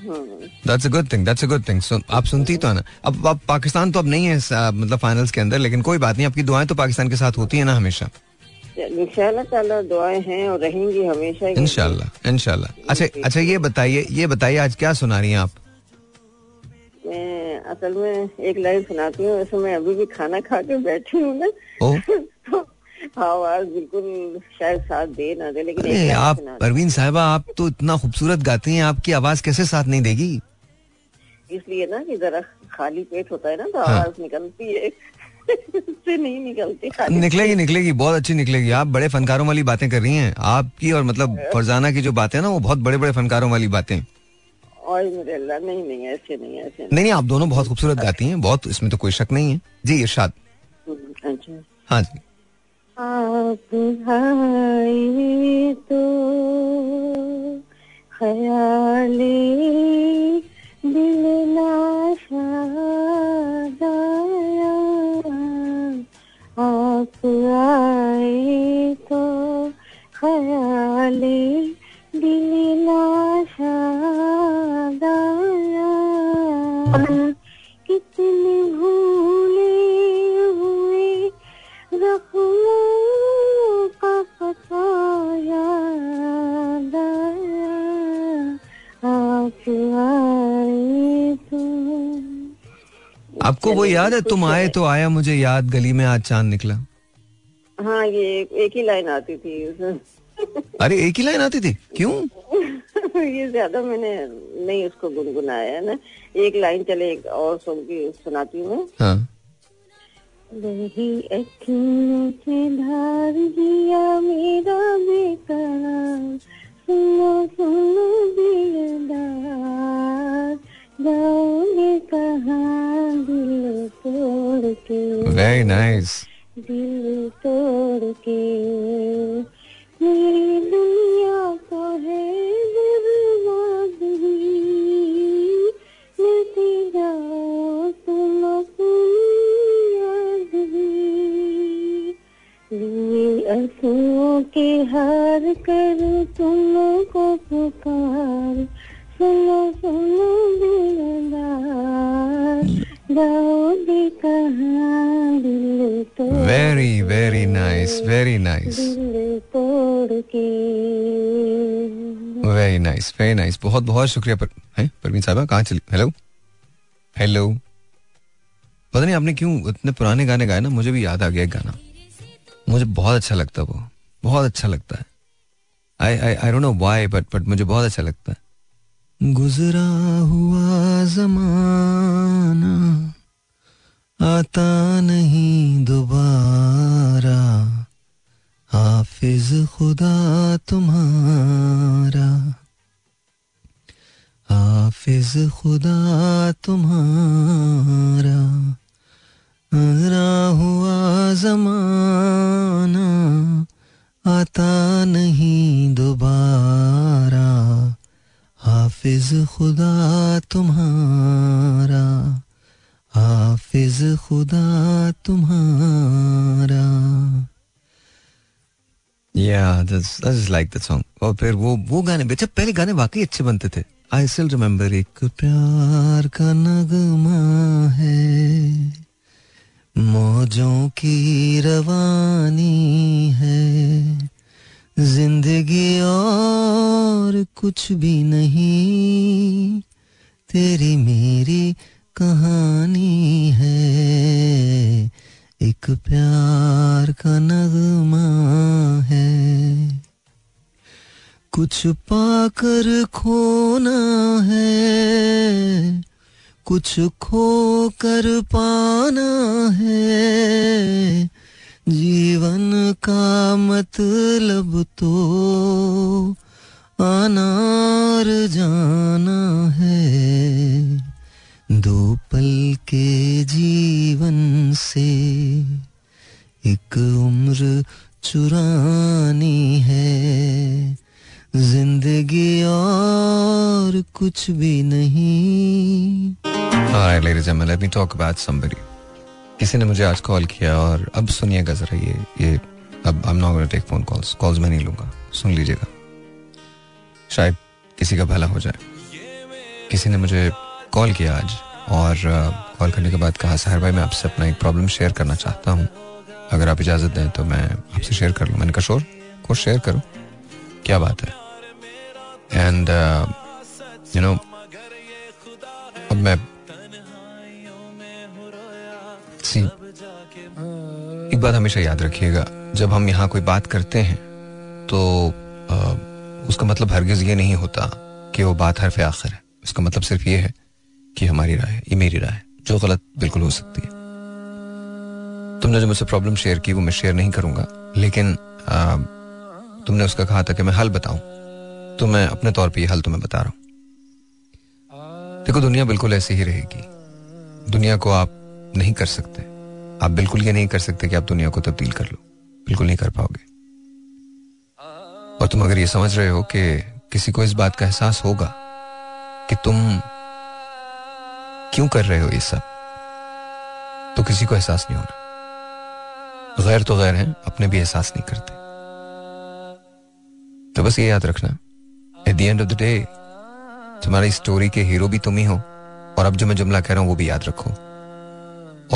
that's a good thing that's a good thing so आप सुनती तो है ना। अब अब पाकिस्तान तो अब नहीं है मतलब फाइनल्स के अंदर लेकिन कोई बात नहीं आपकी दुआएँ तो पाकिस्तान के साथ होती है ना हमेशा। इंशाल्लाह दुआएँ हैं और रहेंगी हमेशा इनशाला इनशाला अच्छा अच्छा ये बताइए ये बताइए आज क्या सुना रही हैं आप? मैं असल में एक लाइन सुनाती हूँ वैसे मैं अभी भी खाना खा के बैठी हूँ ना आवाज़ बिल्कुल शायद साथ दे ना दे लेकिन आप परवीन साहिबा आप तो इतना खूबसूरत गाती हैं आपकी आवाज़ कैसे साथ नहीं देगी? इसलिए ना कि जरा खाली पेट होता है ना तो हाँ। आवाज़ निकलती है। नहीं निकलती निकलेगी निकलेगी बहुत अच्छी निकलेगी। आप बड़े फनकारों वाली बातें कर रही हैं। आपकी और मतलब फरजाना की जो बातें हैं ना वो बहुत बड़े बड़े फनकारों वाली बातें नहीं और मेरे अल्लाह नहीं नहीं ऐसे नहीं ऐसे नहीं। आप दोनों बहुत खूबसूरत गाती हैं बहुत इसमें तो कोई शक नहीं है। जी इरशाद। अच्छा। हाँ जी। आप आए तो खयाली दिल नाशाद वो याद है तुम आए तो आया मुझे याद गली में आज चाँद निकला। हाँ ये एक, ही लाइन आती थी। अरे एक ही लाइन आती थी? क्यों? ये ज़्यादा मैंने नहीं उसको गुनगुनाया है ना। एक लाइन चले एक और सुन की सुनाती हूँ हाँ। मेरा nice. बहुत बहुत शुक्रिया पर परवीन साहब, कहाँ चली हेलो हेलो पता नहीं आपने क्यों इतने पुराने गाने गाए ना, मुझे भी याद आ गया एक गाना। मुझे बहुत अच्छा लगता है वो, बहुत अच्छा लगता है। I I I don't know why but but मुझे बहुत अच्छा लगता है। गुजरा हुआ जमाना, आता नहीं दोबारा। हाफिज खुदा तुम्हारा। हाफिज खुदा तुम्हारा गुजरा हुआ जमाना, आता नहीं दोबारा। हाफिज खुदा तुम्हारा, हाफिज खुदा तुम्हारा। या लाइक दैट सॉन्ग और फिर वो वो गाने बेचा पहले गाने वाकई अच्छे बनते थे आई स्टिल रिमेम्बर एक प्यार का नगमा है। मौजों की रवानी है। ज़िंदगी और कुछ भी नहीं। तेरी मेरी कहानी है। एक प्यार का नगमा है। कुछ पाकर खोना है, कुछ खो कर पाना है। जीवन का मतलब तो अनार जाना है। दो पल के जीवन से एक उम्र चुरानी है। ज़िंदगी और कुछ भी नहीं। Alright, ladies and. किसी ने मुझे आज कॉल किया और अब सुनिएगा जरा ये ये अब I am not gonna take phone calls calls मैं नहीं लूँगा। सुन लीजिएगा। शायद किसी का भला हो जाए। किसी ने मुझे कॉल किया आज और कॉल करने के बाद कहा साहिर भाई मैं आपसे अपना एक प्रॉब्लम शेयर करना चाहता हूँ। अगर आप इजाज़त दें तो मैं आपसे शेयर कर लूँ। मैंने कहा शोर को शेयर करूँ। क्या बात है? एंड यू नो अब मैं सी एक बात हमेशा याद रखिएगा जब हम यहाँ कोई बात करते हैं तो आ, उसका मतलब हरगिज ये नहीं होता कि वो बात हरफ आखिर है। उसका मतलब सिर्फ़ ये है कि हमारी राय है ये मेरी राय है जो गलत बिल्कुल हो सकती है। तुमने जो मुझसे प्रॉब्लम शेयर की वो मैं शेयर नहीं करूँगा लेकिन आ, तुमने उसका कहा था कि मैं हल बताऊँ। तो मैं अपने तौर पे ये हल तुम्हें बता रहा हूँ। देखो, दुनिया बिल्कुल ऐसी ही रहेगी। दुनिया को आप नहीं कर सकते। आप बिल्कुल ये नहीं कर सकते कि आप दुनिया को तब्दील कर लो। बिल्कुल नहीं कर पाओगे। और तुम अगर ये समझ रहे हो कि किसी को इस बात का एहसास होगा कि तुम क्यों कर रहे हो ये सब तो किसी को एहसास नहीं होना। गैर तो गैर हैं, अपने भी एहसास नहीं करते। तो बस ये याद रखना। At the end of the day तुम्हारी स्टोरी के हीरो भी तुम ही हो, और अब जो मैं जुमला कह रहा हूँ, वो भी याद रखो।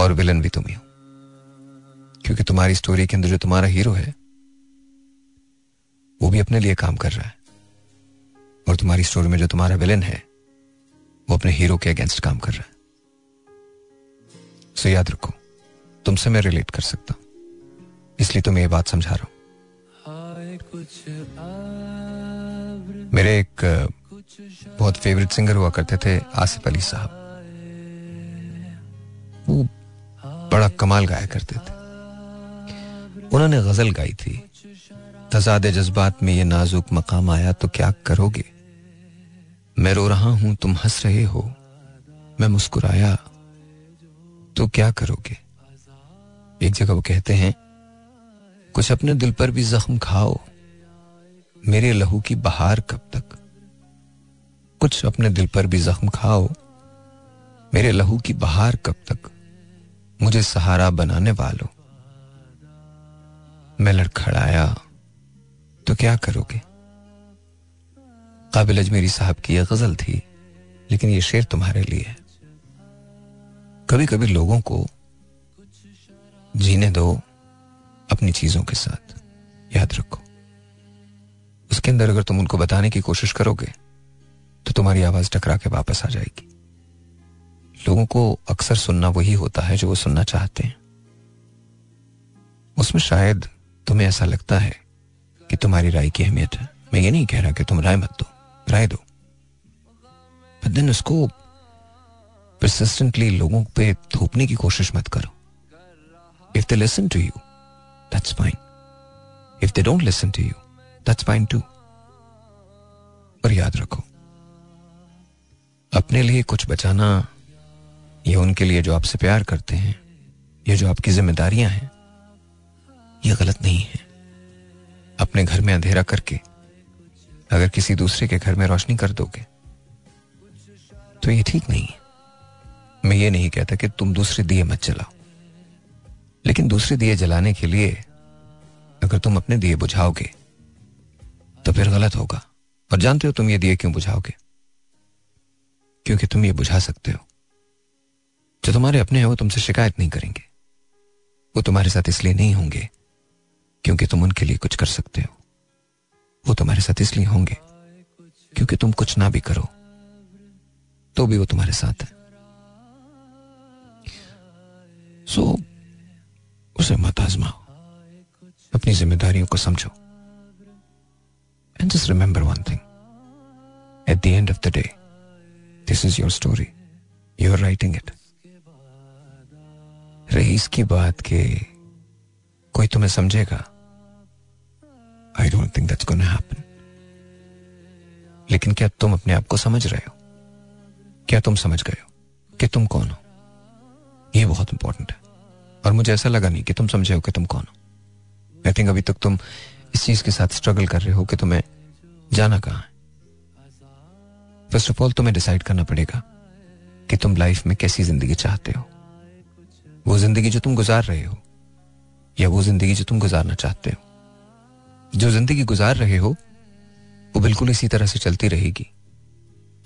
और विलन भी तुम ही हो। क्योंकि तुम्हारी स्टोरी के अंदर जो तुम्हारा हीरो है, वो भी अपने लिए काम कर रहा है। और तुम्हारी स्टोरी में जो तुम्हारा विलन है, वो अपने हीरो के अगेंस्ट काम कर रहा है। सो याद रखो, तुमसे मैं रिलेट कर सकता हूँ। इसलिए तुम्हें ये बात समझा रहा हूँ। मेरे एक बहुत फेवरेट सिंगर हुआ करते थे, आसिफ अली साहब। वो बड़ा कमाल गाया करते थे। उन्होंने गज़ल गाई थी। तजाद जज्बात में ये नाजुक मकाम आया तो क्या करोगे? मैं रो रहा हूँ, तुम हंस रहे हो। मैं मुस्कुराया तो क्या करोगे? एक जगह वो कहते हैं, कुछ अपने दिल पर भी जख्म खाओ। मेरे लहू की बहार कब तक? कुछ अपने दिल पर भी जख्म खाओ। मेरे लहू की बहार कब तक? मुझे सहारा बनाने वालों। मैं लड़खड़ाया तो क्या करोगे? काबिल अजमेरी साहब की यह गज़ल थी, लेकिन यह शेर तुम्हारे लिए है। कभी कभी लोगों को जीने दो अपनी चीज़ों के साथ। याद रखो। उसके अंदर अगर तुम उनको बताने की कोशिश करोगे तो तुम्हारी आवाज़ टकरा के वापस आ जाएगी। लोगों को अक्सर सुनना वही होता है जो वो सुनना चाहते हैं। उसमें शायद तुम्हें ऐसा लगता है कि तुम्हारी राय की अहमियत है। मैं ये नहीं कह रहा कि तुम राय मत दो, राय दो। दिन उसको परसिस्टेंटली लोगों पे थोपने की कोशिश मत करो। If they listen to you that's fine if they don't listen to you that's fine too और याद रखो, अपने लिए कुछ बचाना ये उनके लिए जो आपसे प्यार करते हैं, ये जो आपकी जिम्मेदारियाँ हैं, ये गलत नहीं है। अपने घर में अंधेरा करके, अगर किसी दूसरे के घर में रोशनी कर दोगे तो ये ठीक नहीं है। मैं ये नहीं कहता कि तुम दूसरे दिए मत जलाओ। लेकिन दूसरे दिए जलाने के लिए अगर तुम अपने दिए बुझाओगे तो फिर गलत होगा। और जानते हो तुम ये दिए क्यों बुझाओगे? क्योंकि तुम ये बुझा सकते हो। जो तुम्हारे अपने हैं वो तुमसे शिकायत नहीं करेंगे। वो तुम्हारे साथ इसलिए नहीं होंगे क्योंकि तुम उनके लिए कुछ कर सकते हो। वो तुम्हारे साथ इसलिए होंगे क्योंकि तुम कुछ ना भी करो तो भी वो तुम्हारे साथ है। सो so, उसे मत आजमाओ। अपनी जिम्मेदारियों को समझो। And just remember one thing at the end of the day this is your story you are writing it रही इसकी बात के कोई तुम्हें समझेगा I don't think that's gonna happen लेकिन क्या तुम अपने आप को समझ रहे हो क्या तुम समझ गए हो कि तुम कौन हो ये बहुत इंपॉर्टेंट है और मुझे ऐसा लगा नहीं कि तुम समझे हो कि तुम कौन हो आई थिंक अभी तक तुम इस चीज़ के साथ स्ट्रगल कर रहे हो कि तुम्हें जाना कहाँ है? फ़र्स्ट ऑफ़ ऑल तुम्हें डिसाइड करना पड़ेगा कि तुम लाइफ में कैसी ज़िंदगी चाहते हो। वो ज़िंदगी जो तुम गुजार रहे हो, या वो ज़िंदगी जो तुम गुजारना चाहते हो। जो ज़िंदगी गुजार रहे हो, वो बिल्कुल इसी तरह से चलती रहेगी।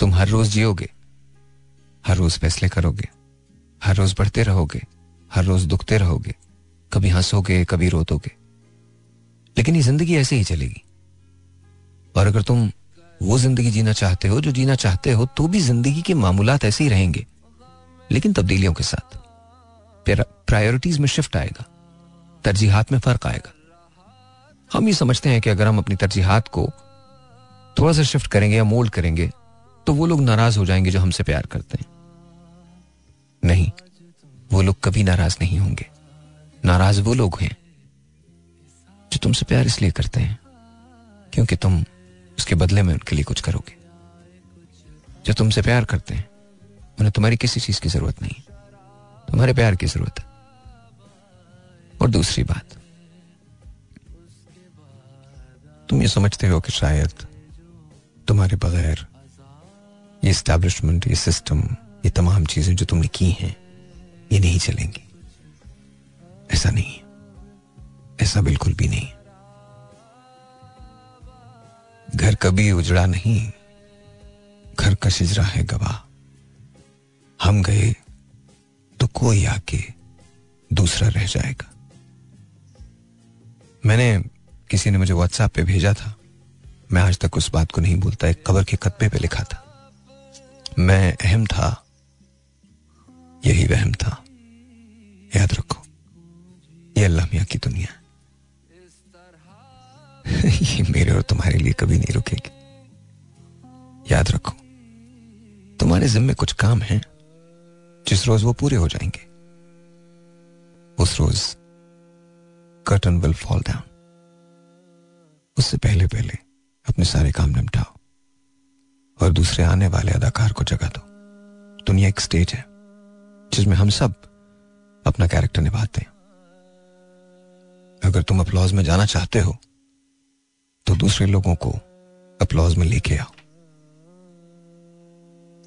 तुम हर रोज जियोगे, हर रोज फैसले करोगे, हर रोज बढ़ते रहोगे, हर रोज दुखते रहोगे, कभी हंसोगे, कभी रोतोगे। लेकिन ये ज़िंदगी ऐसे ही चलेगी। और अगर तुम वो ज़िंदगी जीना चाहते हो, जो जीना चाहते हो तो भी ज़िंदगी के मामूलात ऐसे ही रहेंगे, लेकिन तब्दीलियों के साथ। प्रायोरिटीज में शिफ्ट आएगा, तरजीहात में फ़र्क आएगा। हम ये समझते हैं कि अगर हम अपनी तरजीहात को थोड़ा सा शिफ्ट करेंगे या मोल्ड करेंगे तो वो लोग नाराज़ हो जाएँगे जो हमसे प्यार करते हैं। नहीं, वो लोग कभी नाराज़ नहीं होंगे। नाराज़ वो लोग हैं जो तुमसे प्यार इसलिए करते हैं, क्योंकि तुम उसके बदले में उनके लिए कुछ करोगे। जो तुमसे प्यार करते हैं, उन्हें तुम्हारी किसी चीज़ की ज़रूरत नहीं। तुम्हारे प्यार की ज़रूरत है। और दूसरी बात, तुम ये समझते हो कि शायद तुम्हारे बगैर ये स्टैब्लिशमेंट ये सिस्टम ये तमाम चीज़ें जो तुमने की हैं, ये नहीं चलेंगी। ऐसा नहीं है। ऐसा बिल्कुल भी नहीं। घर कभी उजड़ा नहीं। घर का शिजरा है गवाह। हम गए तो कोई आके दूसरा रह जाएगा। मैंने किसी ने मुझे व्हाट्सएप पे भेजा था। मैं आज तक उस बात को नहीं भूलता एक कबर के कतबे पे लिखा था। मैं अहम था, यही वहम था। याद रखो, ये अल्लाह मियाँ की दुनिया ये मेरे और तुम्हारे लिए कभी नहीं रुकेगी। याद रखो, तुम्हारे जिम्मे कुछ काम हैं, जिस रोज वो पूरे हो जाएँगे। उस रोज कर्टन विल फॉल डाउन उससे पहले पहले अपने सारे काम निपटाओ और दूसरे आने वाले अदाकार को जगा दो। दुनिया एक स्टेज है, जिसमें हम सब अपना कैरेक्टर निभाते हैं। अगर तुम अपलॉज में जाना चाहते हो तो दूसरे लोगों को अप्लॉज में लेके आओ।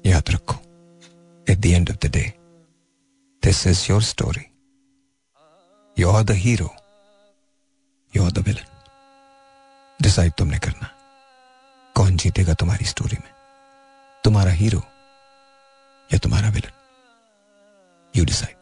याद रखो at the end of the day this is your story you are the hero you are the villain decide तुमने करना। कौन जीतेगा तुम्हारी स्टोरी में? तुम्हारा हीरो या तुम्हारा विलन यू डिसाइड